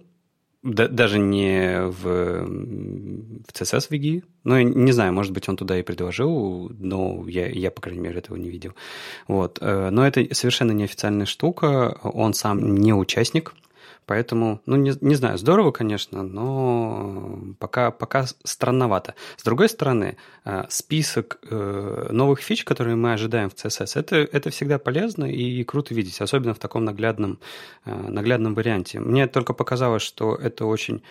да, даже не в, в CSS VG. Ну, не знаю, может быть, он туда и предложил, но я, я, по крайней мере, этого не видел. Вот. Э, но это совершенно неофициальная штука. Он сам не участник Поэтому, ну, не, не знаю, здорово, конечно, но пока, пока странновато. С другой стороны, э, список э, новых фич, которые мы ожидаем в CSS, это, это всегда полезно и круто видеть, особенно в таком наглядном, э, наглядном варианте. Мне только показалось, что это очень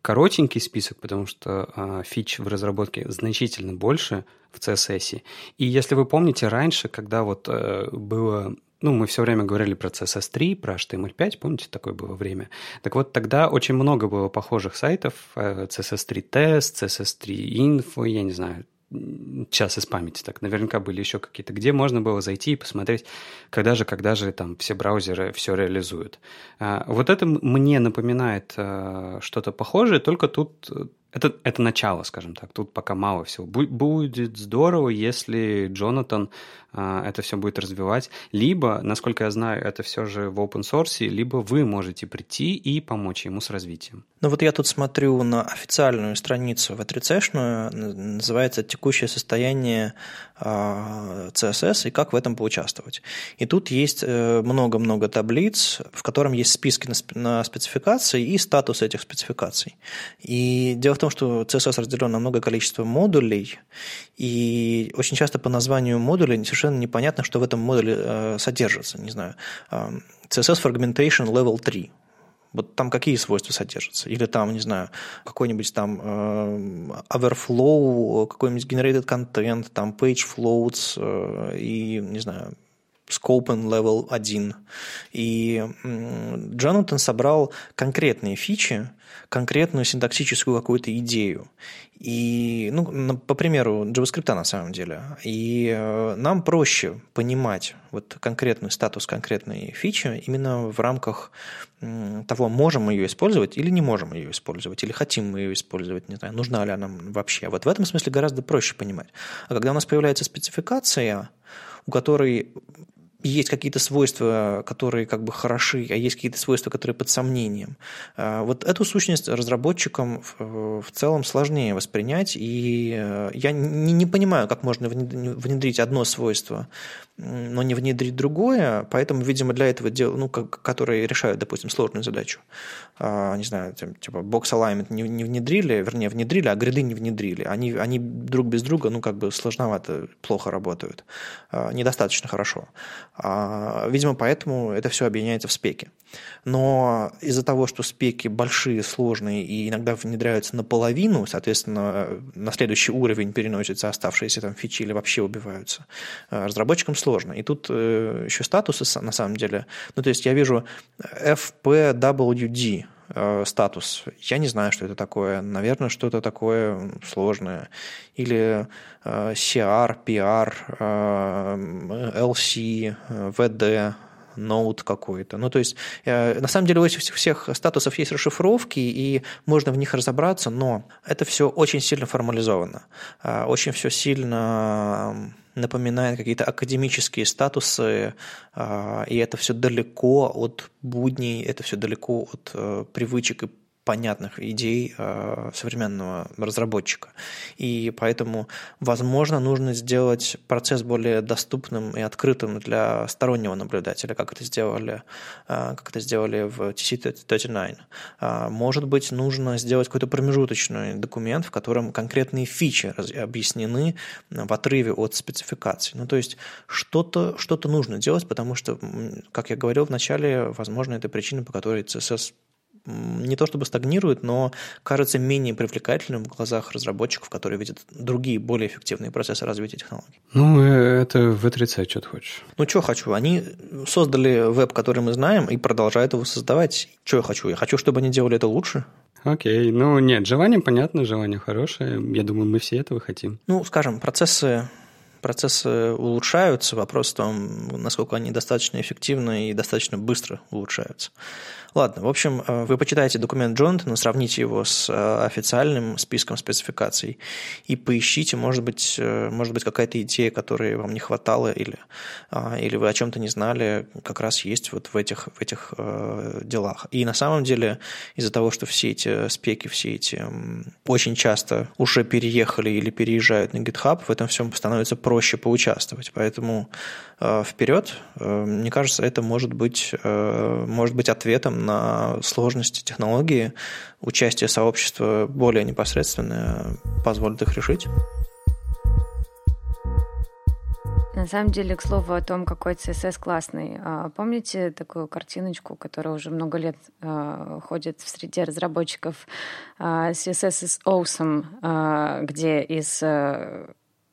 коротенький список, потому что фич в разработке значительно больше в CSS. И если вы помните, раньше, когда вот было ну, мы все время говорили про CSS3, про HTML5, помните, такое было время? Так вот, тогда очень много было похожих сайтов, CSS3 тест, CSS3 info, я не знаю, сейчас из памяти так, наверняка были еще какие-то, где можно было зайти и посмотреть, когда же, когда же там все браузеры все реализуют. А, вот это мне напоминает а, что-то похожее, только тут это, это начало, скажем так. Тут пока мало всего. Будет здорово, если Джонатан а, это все будет развивать. Либо, насколько я знаю, это все же в open source, либо вы можете прийти и помочь ему с развитием. Ну вот я тут смотрю на официальную страницу в 3 называется «Текущее состояние CSS и как в этом поучаствовать». И тут есть э, много-много таблиц, в котором есть списки на спецификации и статус этих спецификаций. И дело в том, что CSS разделен на много количество модулей, и очень часто по названию модуля совершенно непонятно, что в этом модуле э, содержится. Не знаю, э, CSS Fragmentation Level 3. Вот там какие свойства содержатся? Или там, не знаю, какой-нибудь там э, overflow, какой-нибудь generated content, там page floats э, и, не знаю, scope and level 1. И Джонатан собрал конкретные фичи, конкретную синтаксическую какую-то идею. И, ну, по примеру JavaScript на самом деле. И э, нам проще понимать вот конкретный статус конкретной фичи именно в рамках того, можем мы ее использовать или не можем ее использовать, или хотим мы ее использовать, не знаю, нужна ли она нам вообще. Вот в этом смысле гораздо проще понимать. А когда у нас появляется спецификация, у которой есть какие-то свойства, которые как бы хороши, а есть какие-то свойства, которые под сомнением. А, вот эту сущность разработчикам в целом сложнее воспринять, и э, я не, не понимаю, как можно внедрить одно свойство но не внедрить другое, поэтому, видимо, для этого дела, ну, как, которые решают, допустим, сложную задачу, а, не знаю, типа бокс alignment не, не внедрили, вернее, внедрили, а гриды не внедрили. Они, они друг без друга, ну, как бы сложновато, плохо работают, а, недостаточно хорошо. А, видимо, поэтому это все объединяется в спеке. Но из-за того, что спеки большие, сложные и иногда внедряются наполовину, соответственно, на следующий уровень переносятся оставшиеся там фичи или вообще убиваются, а, разработчикам сложно. И тут э, еще статусы на самом деле. Ну, то есть я вижу FPWD, э, статус. Я не знаю, что это такое. Наверное, что-то такое сложное. Или э, CR, PR, LC, VD, ноут какой-то. Ну, то есть, на самом деле, у этих всех статусов есть расшифровки, и можно в них разобраться, но это все очень сильно формализовано. Очень все сильно напоминает какие-то академические статусы, а, и это все далеко от будней, это все далеко от э, привычек и понятных идей э, современного разработчика. И поэтому, возможно, нужно сделать процесс более доступным и открытым для стороннего наблюдателя, как это сделали, э, как это сделали в TC39. Э, может быть, нужно сделать какой-то промежуточный документ, в котором конкретные фичи объяснены в отрыве от спецификаций. Ну, то есть что-то что нужно делать, потому что, как я говорил в начале, возможно, это причина, по которой CSS не то чтобы стагнирует, но кажется менее привлекательным в глазах разработчиков, которые видят другие, более эффективные процессы развития технологий. Ну, это в отрицать, что ты хочешь. Ну, что хочу? Они создали веб, который мы знаем, и продолжают его создавать. Что я хочу? Я хочу, чтобы они делали это лучше. Окей, ну нет, желание понятно, желание хорошее. Я думаю, мы все этого хотим. Ну, скажем, процессы процессы улучшаются, вопрос в том, насколько они достаточно эффективно и достаточно быстро улучшаются. Ладно, в общем, э, вы почитаете документ Джонатана, сравните его с э, официальным списком спецификаций и поищите, может быть, э, может быть какая-то идея, которой вам не хватало или, или вы о чем-то не знали, как раз есть вот в этих, в этих делах. И на самом деле из-за того, что все эти спеки, все эти очень часто уже переехали или переезжают на GitHub, в этом всем становится проще поучаствовать. Поэтому вперед, мне кажется, это может быть, может быть ответом на сложности технологии, участие сообщества более непосредственное позволит их решить. На самом деле, к слову о том, какой CSS классный. А, помните такую картиночку, которая уже много лет а, ходит в среде разработчиков а, CSS is awesome, где из э,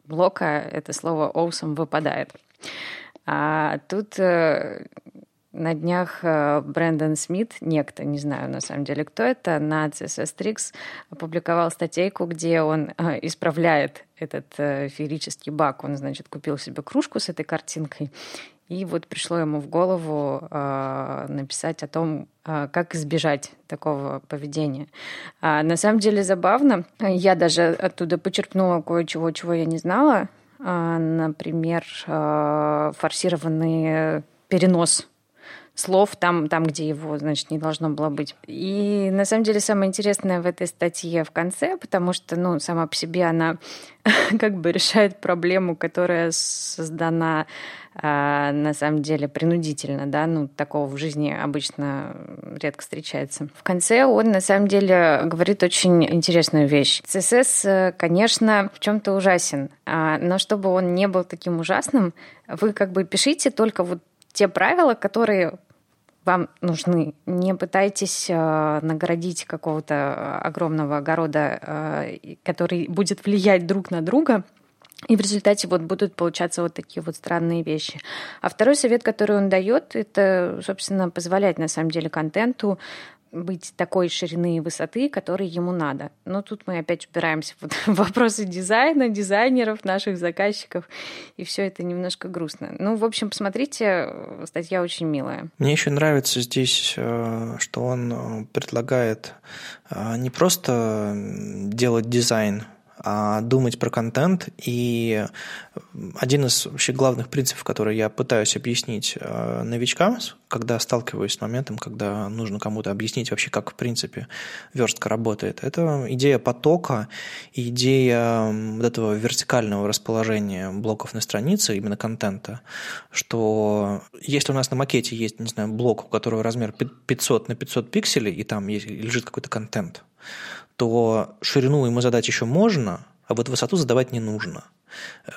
блока это слово awesome выпадает. А тут э, на днях э, Брэндон Смит, некто, не знаю на самом деле, кто это, на CSS Tricks опубликовал статейку, где он э, исправляет этот феерический баг. Он, значит, купил себе кружку с этой картинкой, и вот пришло ему в голову написать о том, как избежать такого поведения. А, на самом деле забавно. Я даже оттуда почерпнула кое-чего, чего я не знала. А, например, э, форсированный перенос слов там, там, где его, значит, не должно было быть. И на самом деле самое интересное в этой статье в конце, потому что, ну, сама по себе она *laughs* как бы решает проблему, которая создана а, на самом деле принудительно, да, ну, такого в жизни обычно редко встречается. В конце он на самом деле говорит очень интересную вещь. CSS, конечно, в чем-то ужасен, а, но чтобы он не был таким ужасным, вы как бы пишите только вот те правила, которые вам нужны. Не пытайтесь э, наградить какого-то огромного огорода, э, который будет влиять друг на друга, и в результате вот будут получаться вот такие вот странные вещи. А второй совет, который он дает, это, собственно, позволять на самом деле контенту быть такой ширины и высоты, которой ему надо. Но тут мы опять упираемся в *laughs* вопросы дизайна, дизайнеров, наших заказчиков, и все это немножко грустно. Ну, в общем, посмотрите, статья очень милая. Мне еще нравится здесь, э, что он э, предлагает э, не просто делать дизайн думать про контент. И один из вообще главных принципов, который я пытаюсь объяснить э, новичкам, когда сталкиваюсь с моментом, когда нужно кому-то объяснить вообще, как в принципе верстка работает, это идея потока, идея вот этого вертикального расположения блоков на странице, именно контента, что если у нас на макете есть, не знаю, блок, у которого размер 500 на 500 пикселей, и там лежит какой-то контент, то ширину ему задать еще можно, а вот высоту задавать не нужно.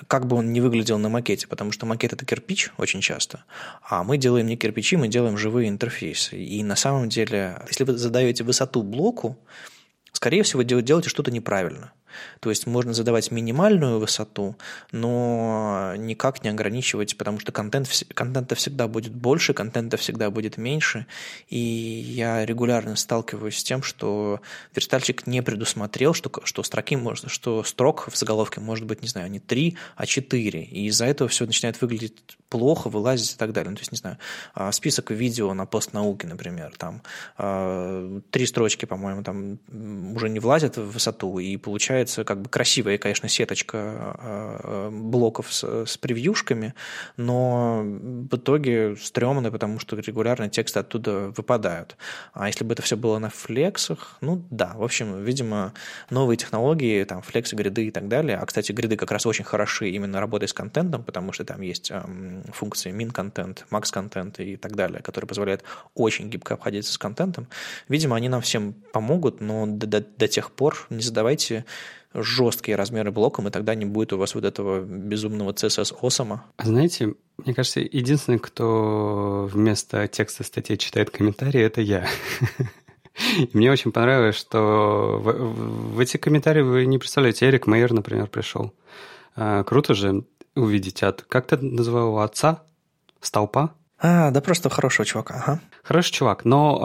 Как бы он ни выглядел на макете, потому что макет – это кирпич очень часто, а мы делаем не кирпичи, мы делаем живые интерфейсы. И на самом деле, если вы задаете высоту блоку, скорее всего, делаете что-то неправильно – то есть можно задавать минимальную высоту, но никак не ограничивать, потому что контент, контента всегда будет больше, контента всегда будет меньше. И я регулярно сталкиваюсь с тем, что верстальщик не предусмотрел, что, что, строки может, что строк в заголовке может быть, не знаю, не 3, а 4. И из-за этого все начинает выглядеть плохо, вылазить и так далее. Ну, то есть, не знаю, а, список видео на постнауке, например, там а, три строчки, по-моему, там уже не влазят в высоту, и получается получается как бы красивая, конечно, сеточка э, блоков с, с превьюшками, но в итоге стрёмно, потому что регулярно тексты оттуда выпадают. А если бы это все было на флексах, ну да, в общем, видимо, новые технологии, там, флексы, гриды и так далее, а, кстати, гриды как раз очень хороши именно работой с контентом, потому что там есть эм, функции min-контент, max-контент и так далее, которые позволяют очень гибко обходиться с контентом. Видимо, они нам всем помогут, но до, до, до тех пор не задавайте жесткие размеры блоком, и тогда не будет у вас вот этого безумного CSS осома. А знаете, мне кажется, единственный, кто вместо текста статьи читает комментарии, это я. *laughs* Мне очень понравилось, что в, в эти комментарии вы не представляете, Эрик Мейер, например, пришел. А, круто же увидеть от... Как ты называл его отца? Столпа? А, да просто хорошего чувака, ага. Хороший чувак, но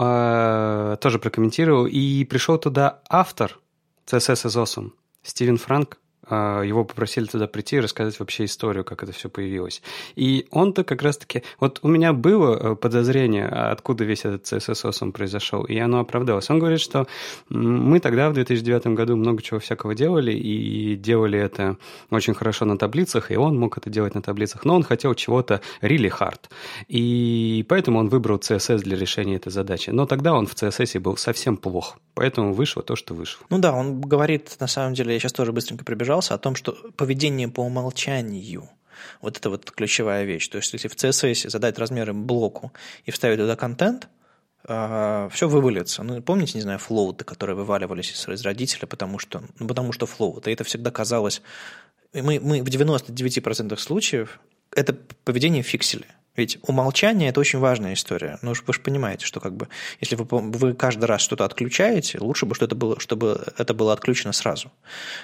э, тоже прокомментировал. И пришел туда автор CSS is awesome. Стивен Франк его попросили туда прийти и рассказать вообще историю, как это все появилось. И он-то как раз-таки... Вот у меня было э, подозрение, откуда весь этот CSS произошел, и оно оправдалось. Он говорит, что мы тогда, в 2009 году, много чего всякого делали, и делали это очень хорошо на таблицах, и он мог это делать на таблицах, но он хотел чего-то really hard. И поэтому он выбрал CSS для решения этой задачи. Но тогда он в CSS был совсем плох, поэтому вышло то, что вышло. Ну да, он говорит, на самом деле, я сейчас тоже быстренько прибежал, разбирался о том, что поведение по умолчанию вот это вот ключевая вещь. То есть, если в CSS задать размеры блоку и вставить туда контент, а, все вывалится. Ну, помните, не знаю, флоуты, которые вываливались из, из родителя, потому что, ну, потому что флоут. И это всегда казалось... Мы, мы в 99% случаев это поведение фиксили. Ведь умолчание – это очень важная история. Ну, вы же понимаете, что как бы, если вы, вы каждый раз что-то отключаете, лучше бы, что это было, чтобы это было отключено сразу.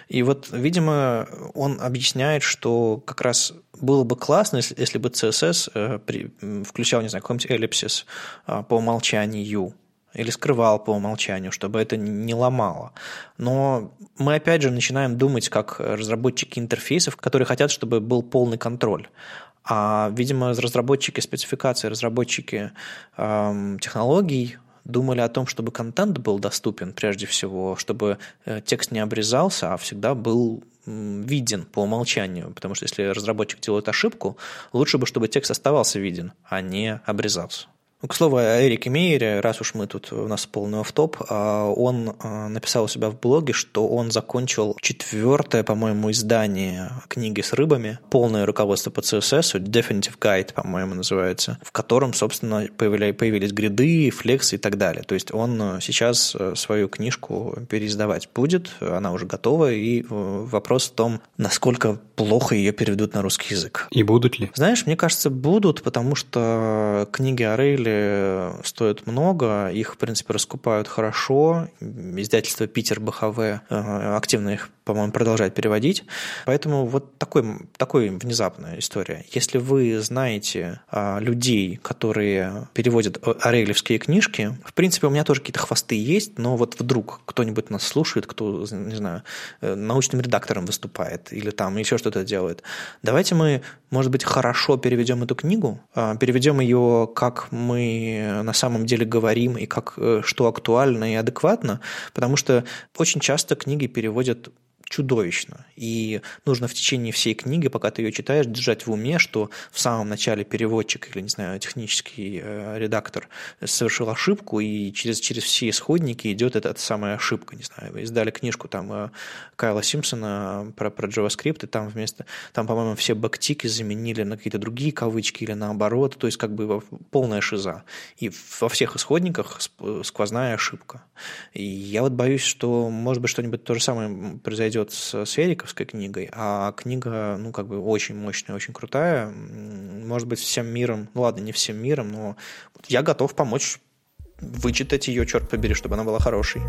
И вот, видимо, он объясняет, что как раз было бы классно, если, если бы CSS э, при, включал, не знаю, какой-нибудь эллипсис э, по умолчанию, или скрывал по умолчанию, чтобы это не ломало. Но мы опять же начинаем думать как разработчики интерфейсов, которые хотят, чтобы был полный контроль. А, видимо, разработчики спецификации, разработчики эм, технологий думали о том, чтобы контент был доступен прежде всего, чтобы э, текст не обрезался, а всегда был виден по умолчанию, потому что если разработчик делает ошибку, лучше бы, чтобы текст оставался виден, а не обрезался. Ну, к слову, о Эрике Мейере, раз уж мы тут, у нас полный офф-топ, а, он а, написал у себя в блоге, что он закончил четвертое, по-моему, издание книги с рыбами, полное руководство по CSS, Definitive Guide, по-моему, называется, в котором, собственно, появились гриды, флексы и так далее. То есть он а, сейчас свою книжку переиздавать будет, она уже готова, и вопрос в том, насколько плохо ее переведут на русский язык. И будут ли? Знаешь, мне кажется, будут, потому что книги о Рейле недели стоят много, их, в принципе, раскупают хорошо. Издательство Питер БХВ э, активно их, по-моему, продолжает переводить. Поэтому вот такой, такой внезапная история. Если вы знаете а, людей, которые переводят орейлевские книжки, в принципе, у меня тоже какие-то хвосты есть, но вот вдруг кто-нибудь нас слушает, кто, не знаю, э, научным редактором выступает или там еще что-то делает. Давайте мы, может быть, хорошо переведем эту книгу, а, переведем ее как мы на самом деле говорим и как, э, что актуально и адекватно, потому что очень часто книги переводят чудовищно. И нужно в течение всей книги, пока ты ее читаешь, держать в уме, что в самом начале переводчик или, не знаю, технический э, редактор совершил ошибку, и через, через все исходники идет эта, эта самая ошибка. Не знаю, издали книжку там э, Кайла Симпсона про, про JavaScript, и там вместо, там, по-моему, все бэктики заменили на какие-то другие кавычки или наоборот, то есть как бы полная шиза. И во всех исходниках сквозная ошибка. И я вот боюсь, что, может быть, что-нибудь то же самое произойдет идет с, с Эриковской книгой, а книга, ну, как бы очень мощная, очень крутая. Может быть, всем миром, ну ладно, не всем миром, но я готов помочь вычитать ее, черт побери, чтобы она была хорошей.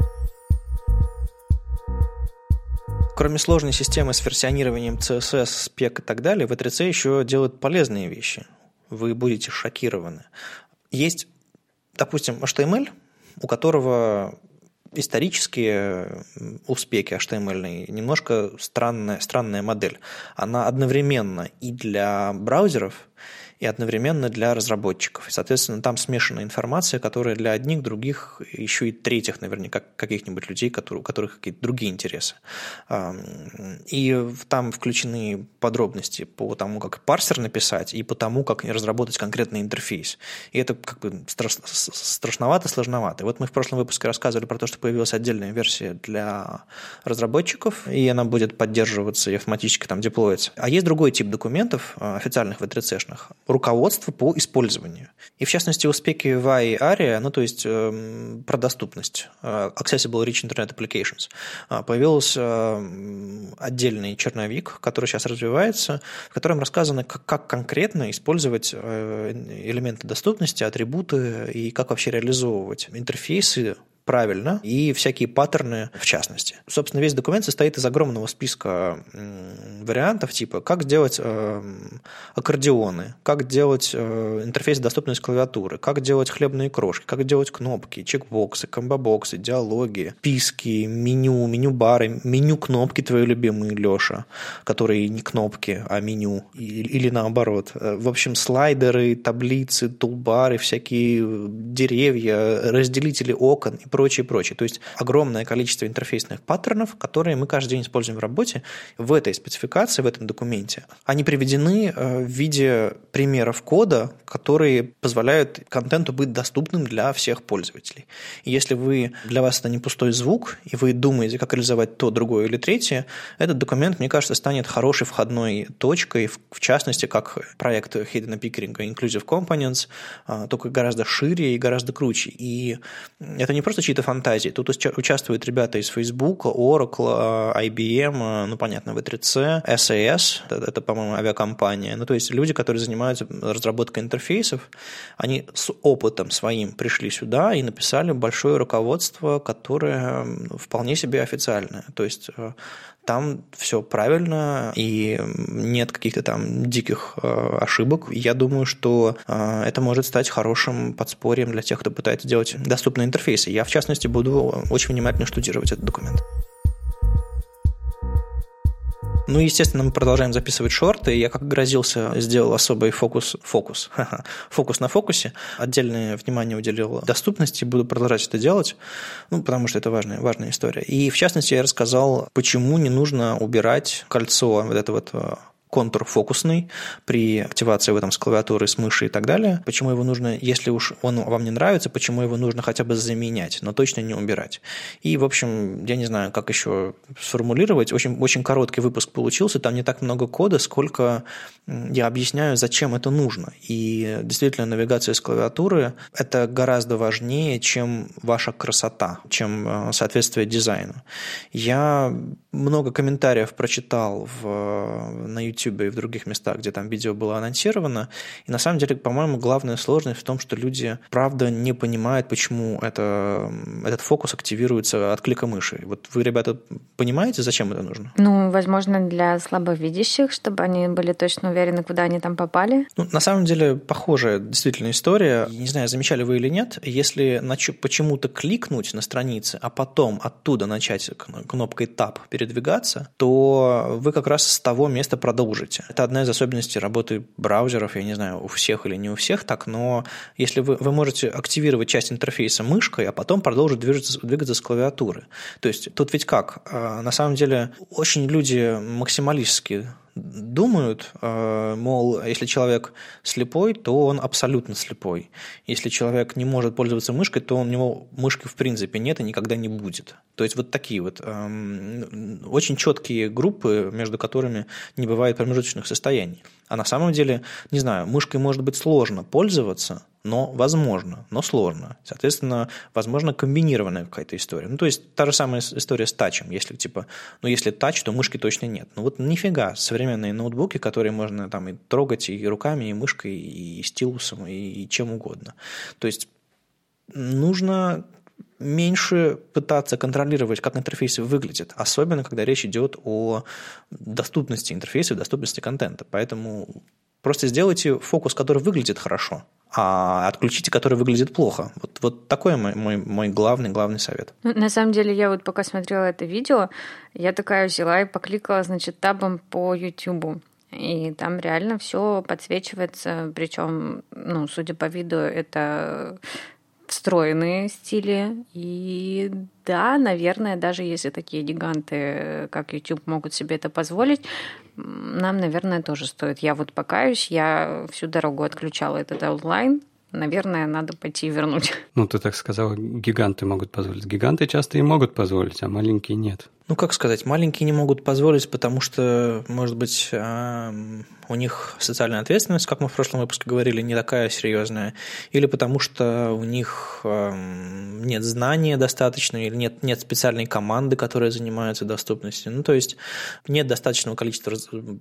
Кроме сложной системы с версионированием CSS, спек и так далее, V3C еще делает полезные вещи. Вы будете шокированы. Есть, допустим, HTML, у которого исторические успехи HTML немножко странная, странная модель. Она одновременно и для браузеров, и одновременно для разработчиков. И, соответственно, там смешанная информация, которая для одних, других, еще и третьих, наверняка, каких-нибудь людей, которые, у которых какие-то другие интересы. И там включены подробности по тому, как парсер написать, и по тому, как разработать конкретный интерфейс. И это как бы страшновато, сложновато. И вот мы в прошлом выпуске рассказывали про то, что появилась отдельная версия для разработчиков, и она будет поддерживаться и автоматически там деплоиться. А есть другой тип документов, а, официальных V3C-шных, руководство по использованию. И в частности, успехи VAI и ARIA, ну то есть э, про доступность, э, Accessible Rich Internet Applications, э, появился э, отдельный черновик, который сейчас развивается, в котором рассказано, как, как конкретно использовать э, элементы доступности, атрибуты и как вообще реализовывать интерфейсы правильно и всякие паттерны в частности. Собственно, весь документ состоит из огромного списка вариантов, типа как сделать э, аккордеоны, как делать э, интерфейс доступность клавиатуры, как делать хлебные крошки, как делать кнопки, чекбоксы, комбобоксы, диалоги, списки, меню, меню-бары, меню-кнопки твои любимые, Леша, которые не кнопки, а меню, или, или наоборот. Э, в общем, слайдеры, таблицы, тулбары, всякие деревья, разделители окон и прочее, прочее. То есть огромное количество интерфейсных паттернов, которые мы каждый день используем в работе, в этой спецификации, в этом документе. Они приведены э, в виде примеров кода, которые позволяют контенту быть доступным для всех пользователей. И если вы, для вас это не пустой звук, и вы думаете, как реализовать то, другое или третье, этот документ, мне кажется, станет хорошей входной точкой, в частности, как проект Hidden Pickering Inclusive Components, э, только гораздо шире и гораздо круче. И это не просто чьи-то фантазии. Тут участвуют ребята из Facebook, Oracle, IBM, ну, понятно, V3C, SAS, это, это по-моему, авиакомпания. Ну, то есть люди, которые занимаются разработкой интерфейсов, они с опытом своим пришли сюда и написали большое руководство, которое вполне себе официальное. То есть э, там все правильно и нет каких-то там диких э, ошибок. Я думаю, что э, это может стать хорошим подспорьем для тех, кто пытается делать доступные интерфейсы. Я, в частности, буду очень внимательно штудировать этот документ. Ну, естественно, мы продолжаем записывать шорты. Я, как грозился, сделал особый фокус, фокус, *laughs* фокус на фокусе. Отдельное внимание уделил доступности, буду продолжать это делать, ну, потому что это важная, важная история. И, в частности, я рассказал, почему не нужно убирать кольцо, вот это вот контур фокусный при активации в этом с клавиатуры, с мыши и так далее. Почему его нужно, если уж он вам не нравится, почему его нужно хотя бы заменять, но точно не убирать. И, в общем, я не знаю, как еще сформулировать. Очень, очень короткий выпуск получился, там не так много кода, сколько я объясняю, зачем это нужно. И действительно, навигация с клавиатуры – это гораздо важнее, чем ваша красота, чем э, соответствие дизайну. Я много комментариев прочитал в, на YouTube и в других местах, где там видео было анонсировано. И на самом деле, по-моему, главная сложность в том, что люди, правда, не понимают, почему это, этот фокус активируется от клика мыши. Вот вы, ребята, понимаете, зачем это нужно? Ну, возможно, для слабовидящих, чтобы они были точно уверены, куда они там попали. Ну, на самом деле, похожая действительно история. Не знаю, замечали вы или нет, если почему-то кликнуть на странице, а потом оттуда начать кнопкой Tab передвигаться, то вы как раз с того места продолжите. Это одна из особенностей работы браузеров, я не знаю, у всех или не у всех так, но если вы, вы можете активировать часть интерфейса мышкой, а потом продолжить двигаться, двигаться с клавиатуры. То есть тут ведь как? А, на самом деле очень люди максималистские думают, э, мол, если человек слепой, то он абсолютно слепой. Если человек не может пользоваться мышкой, то у него мышки в принципе нет и никогда не будет. То есть вот такие вот эм, очень четкие группы, между которыми не бывает промежуточных состояний. А на самом деле, не знаю, мышкой может быть сложно пользоваться, но возможно, но сложно. Соответственно, возможно, комбинированная какая-то история. Ну, то есть, та же самая история с тачем. Если, типа, ну, если тач, то мышки точно нет. Ну, вот нифига, современные ноутбуки, которые можно там и трогать и руками, и мышкой, и стилусом, и, и чем угодно. То есть, нужно меньше пытаться контролировать, как интерфейсы выглядят, особенно когда речь идет о доступности интерфейса, доступности контента. Поэтому просто сделайте фокус, который выглядит хорошо, а отключите, который выглядит плохо. Вот, вот такой мой, мой, мой главный, главный совет. Ну, на самом деле, я вот пока смотрела это видео, я такая взяла и покликала, значит, табом по YouTube. И там реально все подсвечивается, причем, ну, судя по виду, это встроенные стили. И да, наверное, даже если такие гиганты, как YouTube, могут себе это позволить, нам, наверное, тоже стоит. Я вот покаюсь, я всю дорогу отключала этот онлайн, наверное, надо пойти и вернуть. *laughs* Ну, ты так сказал, гиганты могут позволить. Гиганты часто и могут позволить, а маленькие нет. Ну, как сказать, маленькие не могут позволить, потому что, может быть, у них социальная ответственность, как мы в прошлом выпуске говорили, не такая серьезная, или потому что у них нет знания достаточно, или нет, нет специальной команды, которая занимается доступностью. Ну, то есть нет достаточного количества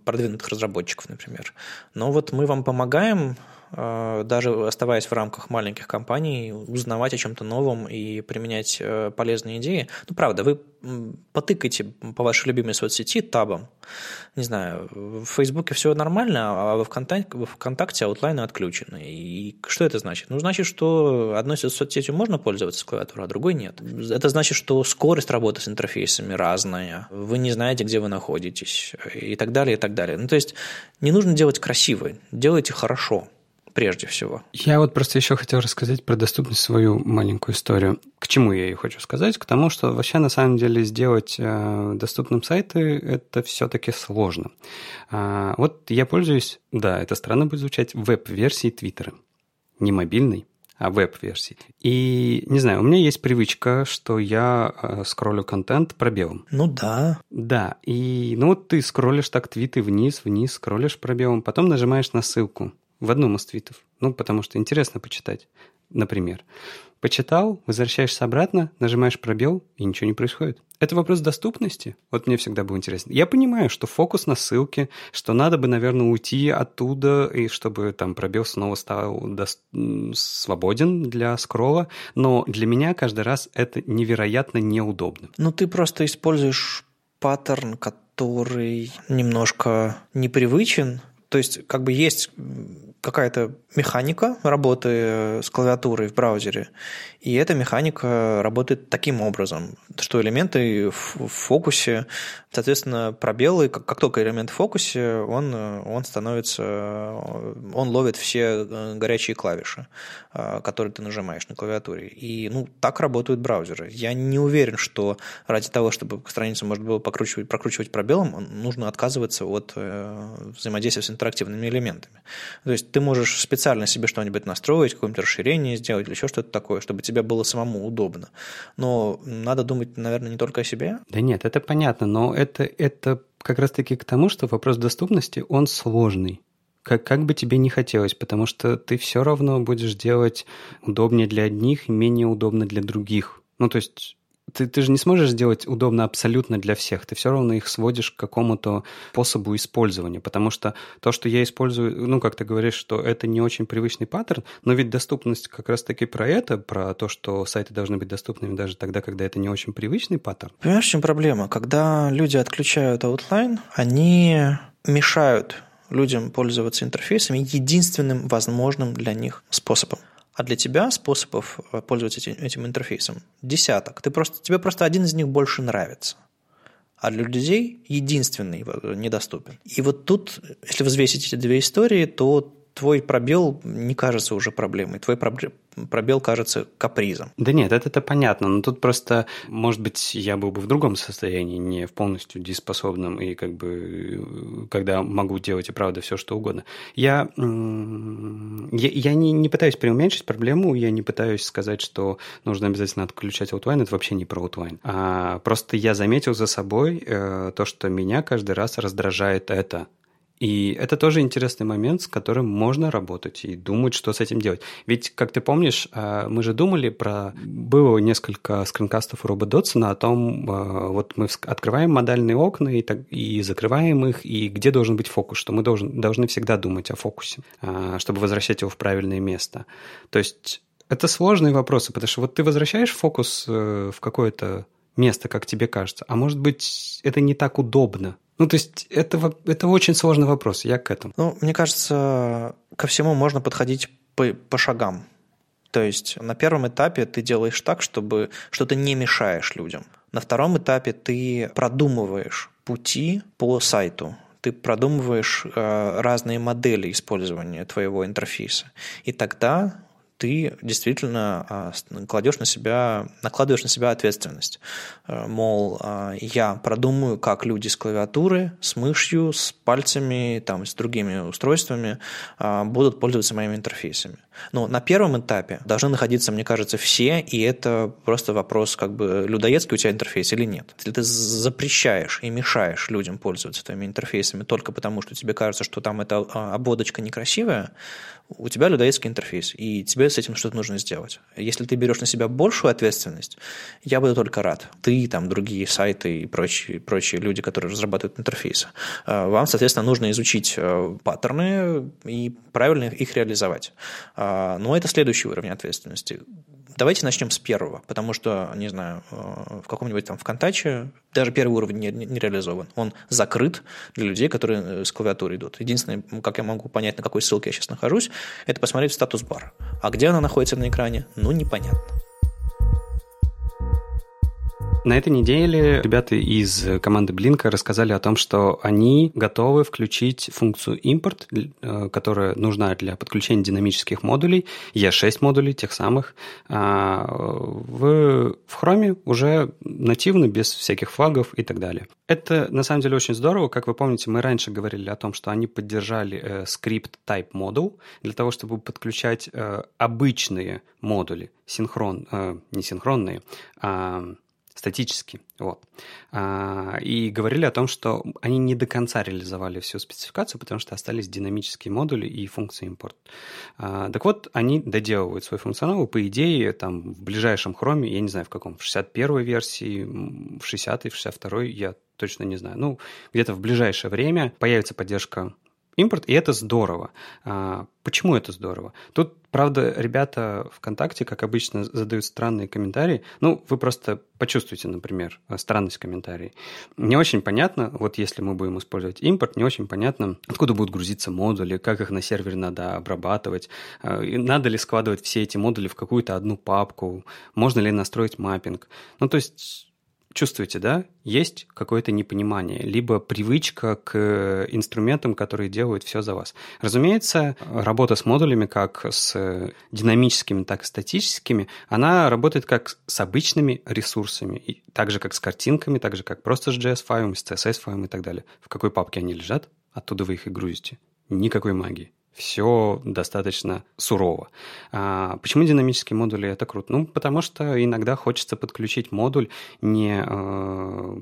продвинутых разработчиков, например. Но вот мы вам помогаем даже оставаясь в рамках маленьких компаний, узнавать о чем-то новом и применять э, полезные идеи. Ну, правда, вы потыкайте по вашей любимой соцсети табом. Не знаю, в Фейсбуке все нормально, а во ВКонтакте, во ВКонтакте аутлайны отключены. И что это значит? Ну, значит, что одной соцсетью можно пользоваться с клавиатурой, а другой нет. Это значит, что скорость работы с интерфейсами разная, вы не знаете, где вы находитесь, и так далее, и так далее. Ну, то есть не нужно делать красиво, делайте хорошо прежде всего. Я вот просто еще хотел рассказать про доступность свою маленькую историю. К чему я ее хочу сказать? К тому, что вообще на самом деле сделать э, доступным сайты это все-таки сложно. А, вот я пользуюсь, да, это странно будет звучать, веб-версией Твиттера. Не мобильной, а веб-версии. И, не знаю, у меня есть привычка, что я э, скроллю контент пробелом. Ну да. Да, и ну вот ты скроллишь так твиты вниз, вниз, скроллишь пробелом, потом нажимаешь на ссылку в одном из твитов. Ну, потому что интересно почитать, например. почитал, возвращаешься обратно, нажимаешь пробел, и ничего не происходит. Это вопрос доступности. Вот мне всегда было интересно. Я понимаю, что фокус на ссылке, что надо бы, наверное, уйти оттуда, и чтобы там пробел снова стал до... свободен для скролла, но для меня каждый раз это невероятно неудобно. Ну, ты просто используешь паттерн, который немножко непривычен, то есть, как бы есть какая-то механика работы э, с клавиатурой в браузере, и эта механика работает таким образом, что элементы в фокусе, соответственно, пробелы, как, как только элемент в фокусе, он, он становится, он ловит все э, горячие клавиши, э, которые ты нажимаешь на клавиатуре. И ну, так работают браузеры. Я не уверен, что ради того, чтобы страницу можно было покручивать, прокручивать пробелом, нужно отказываться от э, взаимодействия с интерактивными элементами. То есть ты можешь специально себе что-нибудь настроить, какое-нибудь расширение сделать или еще что-то такое, чтобы тебе тебе было самому удобно. Но надо думать, наверное, не только о себе. Да нет, это понятно, но это, это как раз-таки к тому, что вопрос доступности, он сложный. Как, как бы тебе не хотелось, потому что ты все равно будешь делать удобнее для одних менее удобно для других. Ну, то есть ты, ты же не сможешь сделать удобно абсолютно для всех. Ты все равно их сводишь к какому-то способу использования, потому что то, что я использую, ну, как ты говоришь, что это не очень привычный паттерн, но ведь доступность как раз-таки про это, про то, что сайты должны быть доступными даже тогда, когда это не очень привычный паттерн. Понимаешь, в чем проблема? Когда люди отключают Outline, они мешают людям пользоваться интерфейсами единственным возможным для них способом. А для тебя способов э, пользоваться этим, этим интерфейсом десяток. Ты просто, тебе просто один из них больше нравится. А для людей единственный э, недоступен. И вот тут, если взвесить эти две истории, то твой пробел не кажется уже проблемой, твой пробел кажется капризом. Да нет, это-то понятно, но тут просто, может быть, я был бы в другом состоянии, не в полностью дееспособном, и как бы, когда могу делать и правда все, что угодно. Я, я, я не, не пытаюсь преуменьшить проблему, я не пытаюсь сказать, что нужно обязательно отключать аутвайн, это вообще не про аутвайн. А просто я заметил за собой э, то, что меня каждый раз раздражает это. И это тоже интересный момент, с которым можно работать и думать, что с этим делать. Ведь, как ты помнишь, э, мы же думали про... Было несколько скринкастов у Роба Дотсона о том, э, вот мы открываем модальные окна и, так, и закрываем их, и где должен быть фокус, что мы должен, должны всегда думать о фокусе, э, чтобы возвращать его в правильное место. То есть это сложные вопросы, потому что вот ты возвращаешь фокус в какое-то место, как тебе кажется, а может быть, это не так удобно, ну, то есть это, это очень сложный вопрос, я к этому. Ну, мне кажется, ко всему можно подходить по, по шагам. То есть на первом этапе ты делаешь так, чтобы что ты не мешаешь людям. На втором этапе ты продумываешь пути по сайту, ты продумываешь э, разные модели использования твоего интерфейса. И тогда ты действительно а, кладешь на себя, накладываешь на себя ответственность. Э, мол, а, я продумаю, как люди с клавиатуры, с мышью, с пальцами, там, с другими устройствами а, будут пользоваться моими интерфейсами. Но на первом этапе должны находиться, мне кажется, все, и это просто вопрос, как бы, людоедский у тебя интерфейс или нет. Если ты запрещаешь и мешаешь людям пользоваться твоими интерфейсами только потому, что тебе кажется, что там эта ободочка некрасивая, у тебя людоедский интерфейс, и тебе с этим что-то нужно сделать. Если ты берешь на себя большую ответственность, я буду только рад. Ты, там, другие сайты и прочие, прочие люди, которые разрабатывают интерфейсы. А, вам, соответственно, нужно изучить э, паттерны и правильно их реализовать. А, но это следующий уровень ответственности. Давайте начнем с первого, потому что, не знаю, э, в каком-нибудь там ВКонтаче даже первый уровень не, не реализован. Он закрыт для людей, которые э, с клавиатуры идут. Единственное, как я могу понять, на какой ссылке я сейчас нахожусь, это посмотреть статус-бар. А где она находится на экране, ну, непонятно. На этой неделе ребята из команды Блинка рассказали о том, что они готовы включить функцию импорт, э, которая нужна для подключения динамических модулей, E6 модулей, тех самых, а, в, в Chrome уже нативно, без всяких флагов и так далее. Это на самом деле очень здорово. Как вы помните, мы раньше говорили о том, что они поддержали э, скрипт type module для того, чтобы подключать э, обычные модули, синхрон, э, не синхронные, а статически. Вот. А, и говорили о том, что они не до конца реализовали всю спецификацию, потому что остались динамические модули и функции импорт. А, так вот, они доделывают свой функционал, и, по идее, там в ближайшем хроме, я не знаю в каком, в 61 версии, в 60 в 62 я точно не знаю. Ну, где-то в ближайшее время появится поддержка импорт, и это здорово. А, почему это здорово? Тут, правда, ребята ВКонтакте, как обычно, задают странные комментарии. Ну, вы просто почувствуйте, например, странность комментариев. Не очень понятно, вот если мы будем использовать импорт, не очень понятно, откуда будут грузиться модули, как их на сервере надо обрабатывать, а, надо ли складывать все эти модули в какую-то одну папку, можно ли настроить маппинг. Ну, то есть чувствуете, да, есть какое-то непонимание, либо привычка к инструментам, которые делают все за вас. Разумеется, работа с модулями, как с динамическими, так и статическими, она работает как с обычными ресурсами, и так же, как с картинками, так же, как просто с JS-файлом, с CSS-файлом и так далее. В какой папке они лежат, оттуда вы их и грузите. Никакой магии все достаточно сурово. А почему динамические модули это круто? Ну, потому что иногда хочется подключить модуль не э,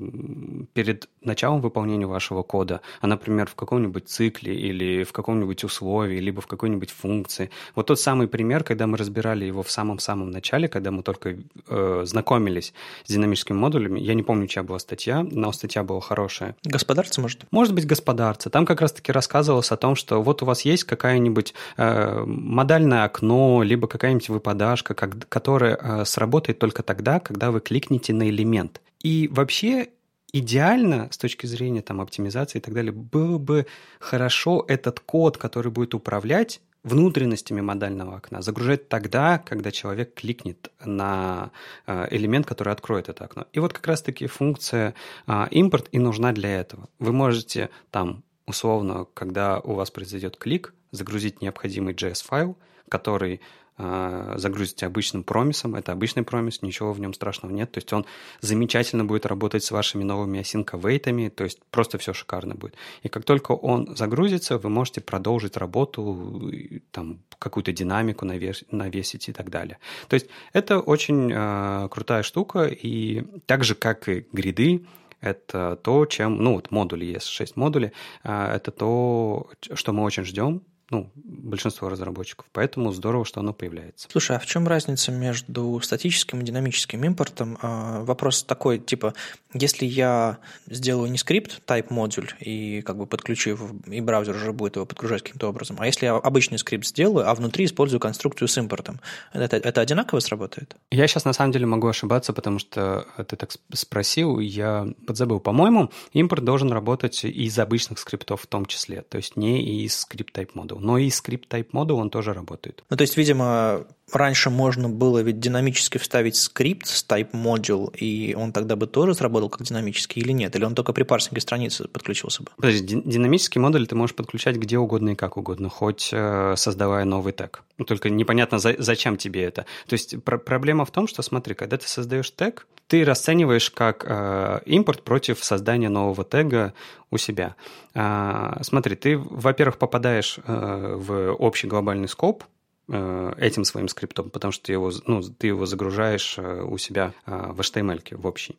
перед началом выполнения вашего кода, а, например, в каком-нибудь цикле или в каком-нибудь условии, либо в какой-нибудь функции. Вот тот самый пример, когда мы разбирали его в самом-самом начале, когда мы только э, знакомились с динамическими модулями, я не помню, чья была статья, но статья была хорошая. Господарцы, может? Может быть, господарцы. Там как раз-таки рассказывалось о том, что вот у вас есть какая какая-нибудь э, модальное окно, либо какая-нибудь выпадашка, как, которая э, сработает только тогда, когда вы кликнете на элемент. И вообще идеально с точки зрения там, оптимизации и так далее было бы хорошо этот код, который будет управлять внутренностями модального окна загружать тогда, когда человек кликнет на э, элемент, который откроет это окно. И вот как раз-таки функция э, импорт и нужна для этого. Вы можете там условно, когда у вас произойдет клик, загрузить необходимый JS-файл, который э, загрузите обычным промисом. Это обычный промис, ничего в нем страшного нет. То есть он замечательно будет работать с вашими новыми async то есть просто все шикарно будет. И как только он загрузится, вы можете продолжить работу, там какую-то динамику навесить и так далее. То есть это очень э, крутая штука, и так же, как и гриды, это то, чем, ну вот модули есть, 6 модулей, э, это то, что мы очень ждем, ну, большинство разработчиков. Поэтому здорово, что оно появляется. Слушай, а в чем разница между статическим и динамическим импортом? А, вопрос такой, типа, если я сделаю не скрипт, type модуль, и как бы подключу его, и браузер уже будет его подгружать каким-то образом, а если я обычный скрипт сделаю, а внутри использую конструкцию с импортом, это, это одинаково сработает? Я сейчас на самом деле могу ошибаться, потому что ты так спросил, я подзабыл. По-моему, импорт должен работать из обычных скриптов в том числе, то есть не из скрипт type но и скрипт type model он тоже работает. Ну, то есть, видимо, раньше можно было ведь динамически вставить скрипт с type module, и он тогда бы тоже сработал как динамический или нет? Или он только при парсинге страницы подключился бы? Подожди, динамический модуль ты можешь подключать где угодно и как угодно, хоть э, создавая новый тег. Только непонятно, за, зачем тебе это. То есть пр- проблема в том, что, смотри, когда ты создаешь тег, ты расцениваешь как э, импорт против создания нового тега у себя. Э, смотри, ты, во-первых, попадаешь э, в общий глобальный скоп, этим своим скриптом, потому что ты его, ну, ты его загружаешь э, у себя э, в HTML в общий.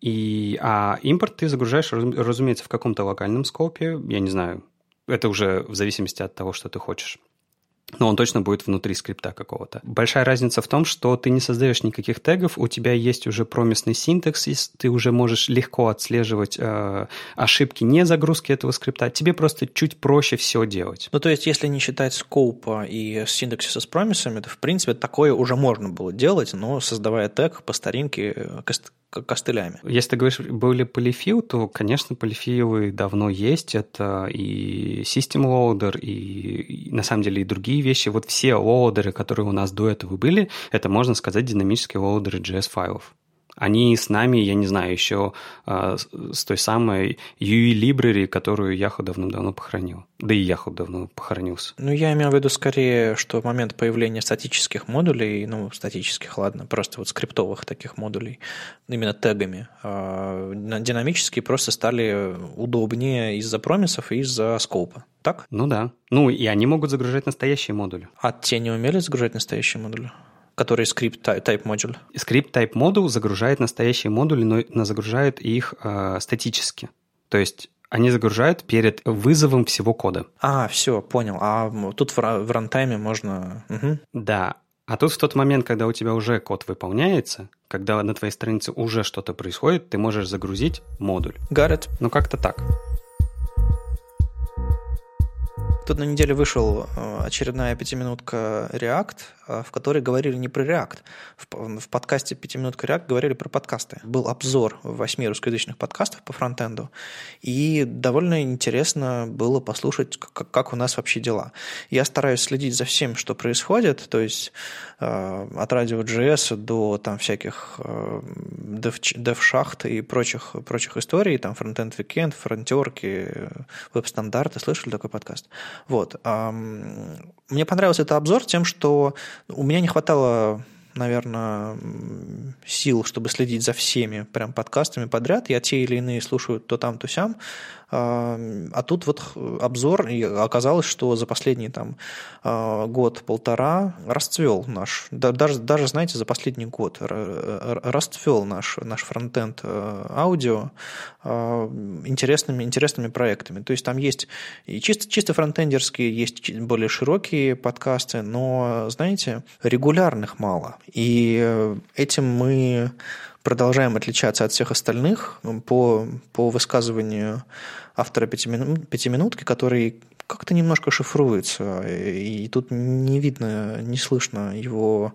И, а импорт ты загружаешь, разумеется, в каком-то локальном скопе, я не знаю, это уже в зависимости от того, что ты хочешь но он точно будет внутри скрипта какого-то. Большая разница в том, что ты не создаешь никаких тегов, у тебя есть уже промисный синтекс, ты уже можешь легко отслеживать э, ошибки не загрузки этого скрипта, тебе просто чуть проще все делать. Ну, то есть, если не считать скоупа и синтаксиса с промисами, то, в принципе, такое уже можно было делать, но создавая тег по старинке, э, костылями. Если ты говоришь, были полифил, то, конечно, полифилы давно есть. Это и System Loader, и, и на самом деле и другие вещи. Вот все лоудеры, которые у нас до этого были, это, можно сказать, динамические лоудеры JS-файлов. Они с нами, я не знаю, еще э, с той самой UI Library, которую Yahoo давным-давно похоронил. Да и Yahoo давно похоронился. Ну, я имею в виду скорее, что в момент появления статических модулей, ну, статических, ладно, просто вот скриптовых таких модулей, именно тегами, э, динамические просто стали удобнее из-за промисов и из-за скопа. Так? Ну да. Ну, и они могут загружать настоящие модули. А те не умели загружать настоящие модули? Который script type module. Script type module загружает настоящие модули, но, загружает их э, статически. То есть они загружают перед вызовом всего кода. А, все, понял. А тут в, в рантайме можно... Угу. Да. А тут в тот момент, когда у тебя уже код выполняется, когда на твоей странице уже что-то происходит, ты можешь загрузить модуль. Вот. Ну, как-то так. Тут на неделе вышел э, очередная пятиминутка React, в которой говорили не про React. В, подкасте «Пятиминутка React» говорили про подкасты. Был обзор восьми русскоязычных подкастов по фронтенду, и довольно интересно было послушать, как, как у нас вообще дела. Я стараюсь следить за всем, что происходит, то есть э, от радио JS до там всяких дев-шахт и прочих, прочих историй, там фронтенд Weekend, фронтерки, веб-стандарты. Слышали такой подкаст? Вот. Мне понравился этот обзор тем, что у меня не хватало наверное, сил, чтобы следить за всеми прям подкастами подряд. Я те или иные слушаю то там, то сям. А тут вот обзор, и оказалось, что за последний там а, год-полтора расцвел наш, даже, даже, знаете, за последний год расцвел наш, наш фронтенд э, аудио а, интересными, интересными проектами. То есть там есть и чисто, чисто фронтендерские, есть более широкие подкасты, но, знаете, регулярных мало. И э, этим мы продолжаем отличаться от всех остальных по, по высказыванию автора пятиминутки, который как-то немножко шифруется, и тут не видно, не слышно его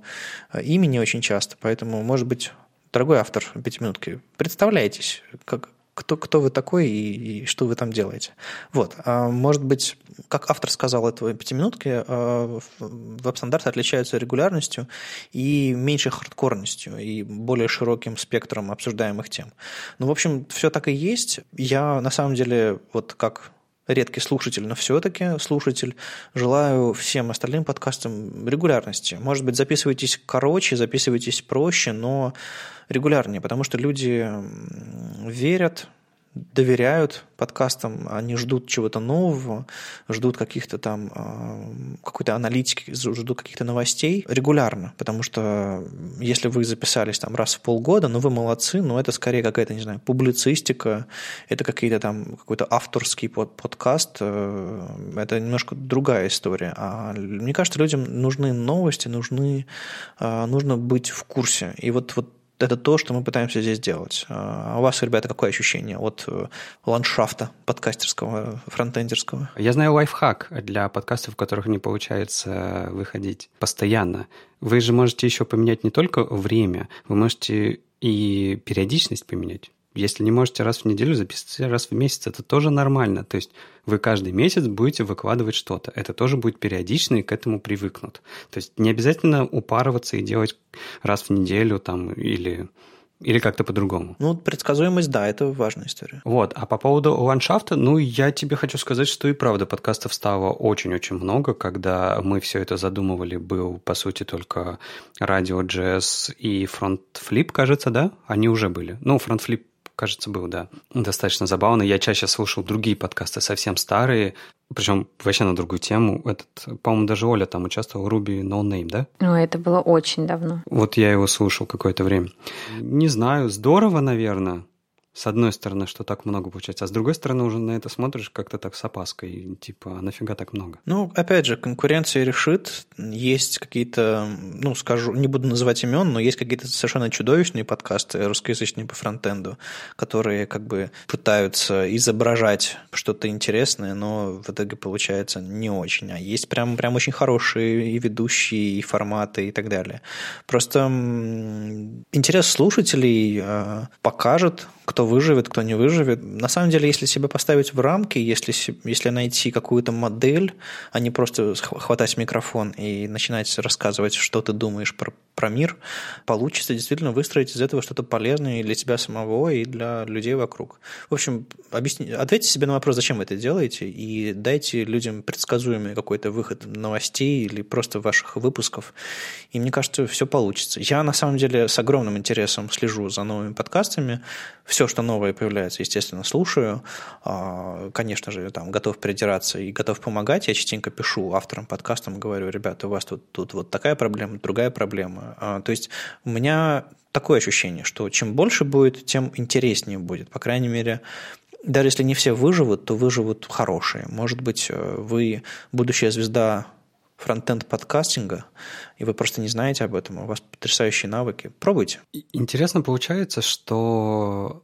имени очень часто, поэтому, может быть, дорогой автор пятиминутки, представляйтесь, как, кто, кто вы такой и, и что вы там делаете. Вот. А, может быть, как автор сказал этого пятиминутки, а, веб-стандарты отличаются регулярностью и меньшей хардкорностью и более широким спектром обсуждаемых тем. Ну, в общем, все так и есть. Я, на самом деле, вот как редкий слушатель, но все-таки слушатель. Желаю всем остальным подкастам регулярности. Может быть, записывайтесь короче, записывайтесь проще, но регулярнее, потому что люди верят, доверяют подкастам, они ждут чего-то нового, ждут каких-то там а, какой-то аналитики, ждут каких-то новостей регулярно, потому что если вы записались там раз в полгода, ну вы молодцы, но это скорее какая-то, не знаю, публицистика, это какие-то там какой-то авторский под подкаст, э, это немножко другая история. А мне кажется, людям нужны новости, нужны, а, нужно быть в курсе. И вот, вот это то, что мы пытаемся здесь делать. А у вас, ребята, какое ощущение от э, ландшафта подкастерского, фронтендерского? Я знаю лайфхак для подкастов, в которых не получается выходить постоянно. Вы же можете еще поменять не только время, вы можете и периодичность поменять. Если не можете раз в неделю записывать раз в месяц, это тоже нормально. То есть вы каждый месяц будете выкладывать что-то. Это тоже будет периодично, и к этому привыкнут. То есть не обязательно упарываться и делать раз в неделю там или или как-то по-другому? Ну, предсказуемость, да, это важная история. Вот, а по поводу ландшафта, ну, я тебе хочу сказать, что и правда подкастов стало очень-очень много. Когда мы все это задумывали, был, по сути, только Радио JS и Фронтфлип, кажется, да? Они уже были. Ну, Фронтфлип кажется, был, да. Достаточно забавно. Я чаще слушал другие подкасты, совсем старые, причем вообще на другую тему. Этот, по-моему, даже Оля там участвовала, Руби No Name, да? Ну, это было очень давно. Вот я его слушал какое-то время. Не знаю, здорово, наверное с одной стороны, что так много получается, а с другой стороны, уже на это смотришь как-то так с опаской, типа, а нафига так много? Ну, опять же, конкуренция решит, есть какие-то, ну, скажу, не буду называть имен, но есть какие-то совершенно чудовищные подкасты русскоязычные по фронтенду, которые как бы пытаются изображать что-то интересное, но в итоге получается не очень. А есть прям, прям очень хорошие и ведущие, и форматы, и так далее. Просто интерес слушателей э, покажет, кто выживет, кто не выживет. На самом деле, если себя поставить в рамки, если, если найти какую-то модель, а не просто хватать микрофон и начинать рассказывать, что ты думаешь про, про мир, получится действительно выстроить из этого что-то полезное и для тебя самого, и для людей вокруг. В общем, объясни, ответьте себе на вопрос, зачем вы это делаете, и дайте людям предсказуемый какой-то выход новостей или просто ваших выпусков, и мне кажется, все получится. Я на самом деле с огромным интересом слежу за новыми подкастами. Все, что новое появляется, естественно, слушаю. А, конечно же, там готов придираться и готов помогать. Я частенько пишу авторам подкастам, говорю, ребята, у вас тут, тут вот такая проблема, другая проблема. А, то есть у меня такое ощущение, что чем больше будет, тем интереснее будет. По крайней мере, даже если не все выживут, то выживут хорошие. Может быть, э, вы будущая звезда фронтенд подкастинга, и вы просто не знаете об этом, у вас потрясающие навыки. Пробуйте. Интересно получается, что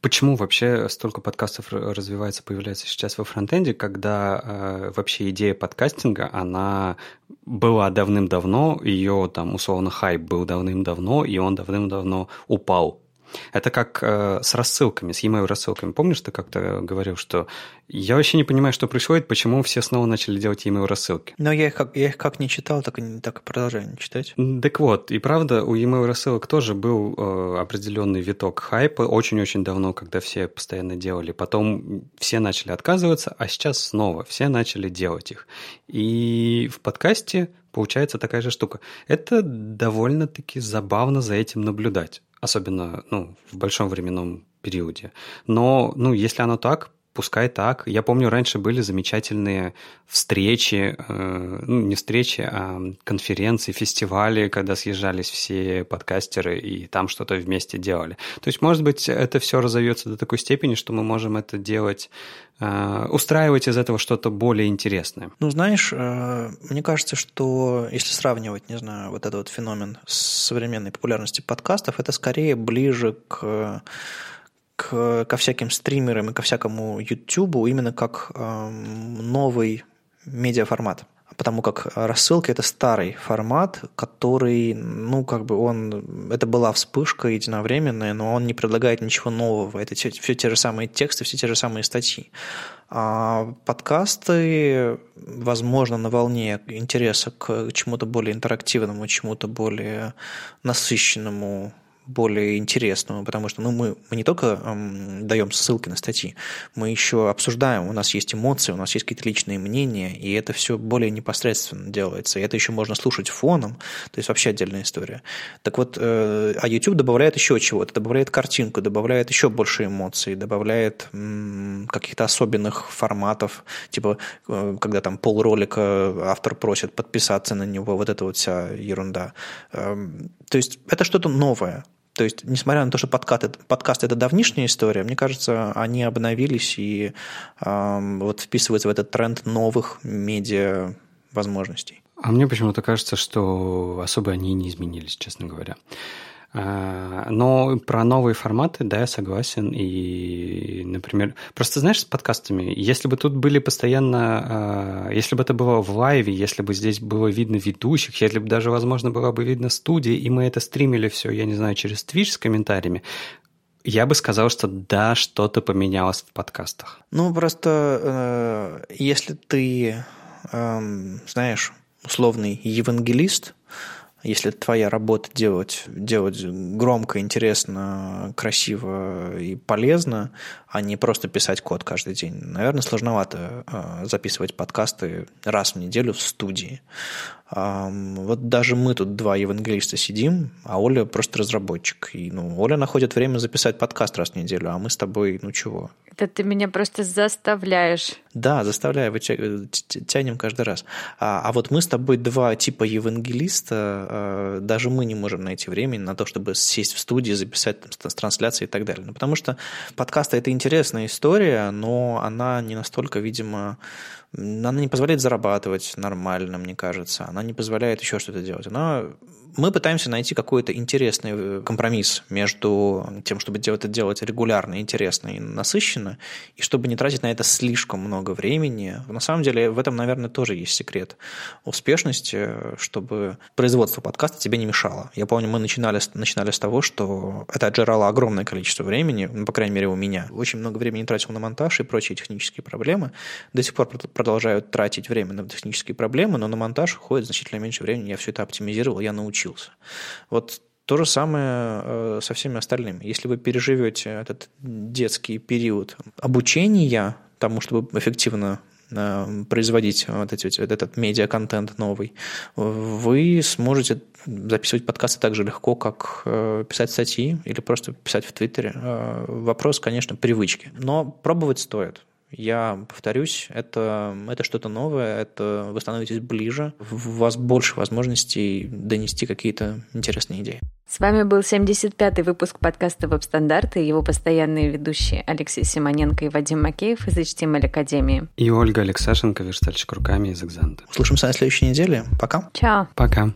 Почему вообще столько подкастов развивается, появляется сейчас во фронтенде, когда э, вообще идея подкастинга, она была давным-давно, ее там условно хайп был давным-давно, и он давным-давно упал это как э, с рассылками, с e-mail рассылками. Помнишь, ты как-то говорил, что я вообще не понимаю, что происходит, почему все снова начали делать e-mail рассылки. Но я их как, я их как не читал, так и, так и продолжаю не читать. Так вот, и правда, у e-mail рассылок тоже был э, определенный виток хайпа очень-очень давно, когда все постоянно делали. Потом все начали отказываться, а сейчас снова все начали делать их. И в подкасте получается такая же штука. Это довольно-таки забавно за этим наблюдать особенно ну, в большом временном периоде. Но ну, если оно так, пускай так. Я помню, раньше были замечательные встречи, э, ну, не встречи, а конференции, фестивали, когда съезжались все подкастеры и там что-то вместе делали. То есть, может быть, это все разовьется до такой степени, что мы можем это делать, э, устраивать из этого что-то более интересное. Ну, знаешь, э, мне кажется, что если сравнивать, не знаю, вот этот вот феномен с современной популярности подкастов, это скорее ближе к к, ко всяким стримерам и ко всякому YouTube именно как э, новый медиаформат. Потому как рассылка – это старый формат, который, ну, как бы он, это была вспышка единовременная, но он не предлагает ничего нового. Это все, все те же самые тексты, все те же самые статьи. А подкасты, возможно, на волне интереса к чему-то более интерактивному, чему-то более насыщенному, более интересному, потому что ну, мы, мы не только эм, даем ссылки на статьи, мы еще обсуждаем, у нас есть эмоции, у нас есть какие-то личные мнения, и это все более непосредственно делается, и это еще можно слушать фоном, то есть вообще отдельная история. Так вот, э, а YouTube добавляет еще чего-то, добавляет картинку, добавляет еще больше эмоций, добавляет м, каких-то особенных форматов, типа, э, когда там полролика автор просит подписаться на него, вот эта вот вся ерунда. Э, то есть это что-то новое, то есть, несмотря на то, что подкаст, подкаст это давнишняя история, мне кажется, они обновились и э, вот вписываются в этот тренд новых медиа возможностей. А мне почему-то кажется, что особо они не изменились, честно говоря. А, но про новые форматы, да, я согласен. И, например, просто знаешь, с подкастами, если бы тут были постоянно, а, если бы это было в лайве, если бы здесь было видно ведущих, если бы даже, возможно, было бы видно студии, и мы это стримили все, я не знаю, через Twitch с комментариями, я бы сказал, что да, что-то поменялось в подкастах. Ну, просто э, если ты, э, знаешь, условный евангелист, если твоя работа делать, делать громко, интересно, красиво и полезно, а не просто писать код каждый день, наверное, сложновато э, записывать подкасты раз в неделю в студии. Вот даже мы тут два евангелиста сидим, а Оля просто разработчик. И ну, Оля находит время записать подкаст раз в неделю, а мы с тобой, ну чего? Это ты меня просто заставляешь. Да, заставляю, тянем каждый раз. А, а вот мы с тобой два типа евангелиста, а, даже мы не можем найти времени на то, чтобы сесть в студии, записать там, трансляции и так далее. Ну, потому что подкасты – это интересная история, но она не настолько, видимо, она не позволяет зарабатывать нормально, мне кажется. Она не позволяет еще что-то делать. Она мы пытаемся найти какой-то интересный э, компромисс между тем, чтобы это делать регулярно, интересно и насыщенно, и чтобы не тратить на это слишком много времени. На самом деле в этом, наверное, тоже есть секрет успешности, чтобы производство подкаста тебе не мешало. Я помню, мы начинали, начинали с того, что это отжирало огромное количество времени, ну, по крайней мере, у меня. Очень много времени тратил на монтаж и прочие технические проблемы. До сих пор продолжаю тратить время на технические проблемы, но на монтаж уходит значительно меньше времени. Я все это оптимизировал, я научился учился. Вот то же самое э, со всеми остальными. Если вы переживете этот детский период обучения тому, чтобы эффективно э, производить вот эти, вот этот медиа-контент новый, вы сможете записывать подкасты так же легко, как э, писать статьи или просто писать в Твиттере. Вопрос, конечно, привычки. Но пробовать стоит. Я повторюсь, это, это что-то новое, это вы становитесь ближе, у вас больше возможностей донести какие-то интересные идеи. С вами был 75-й выпуск подкаста «Веб-стандарты» и его постоянные ведущие Алексей Симоненко и Вадим Макеев из HTML Академии. И Ольга Алексашенко, верстальщик руками из Экзанта. Услышимся на следующей неделе. Пока. Чао. Пока.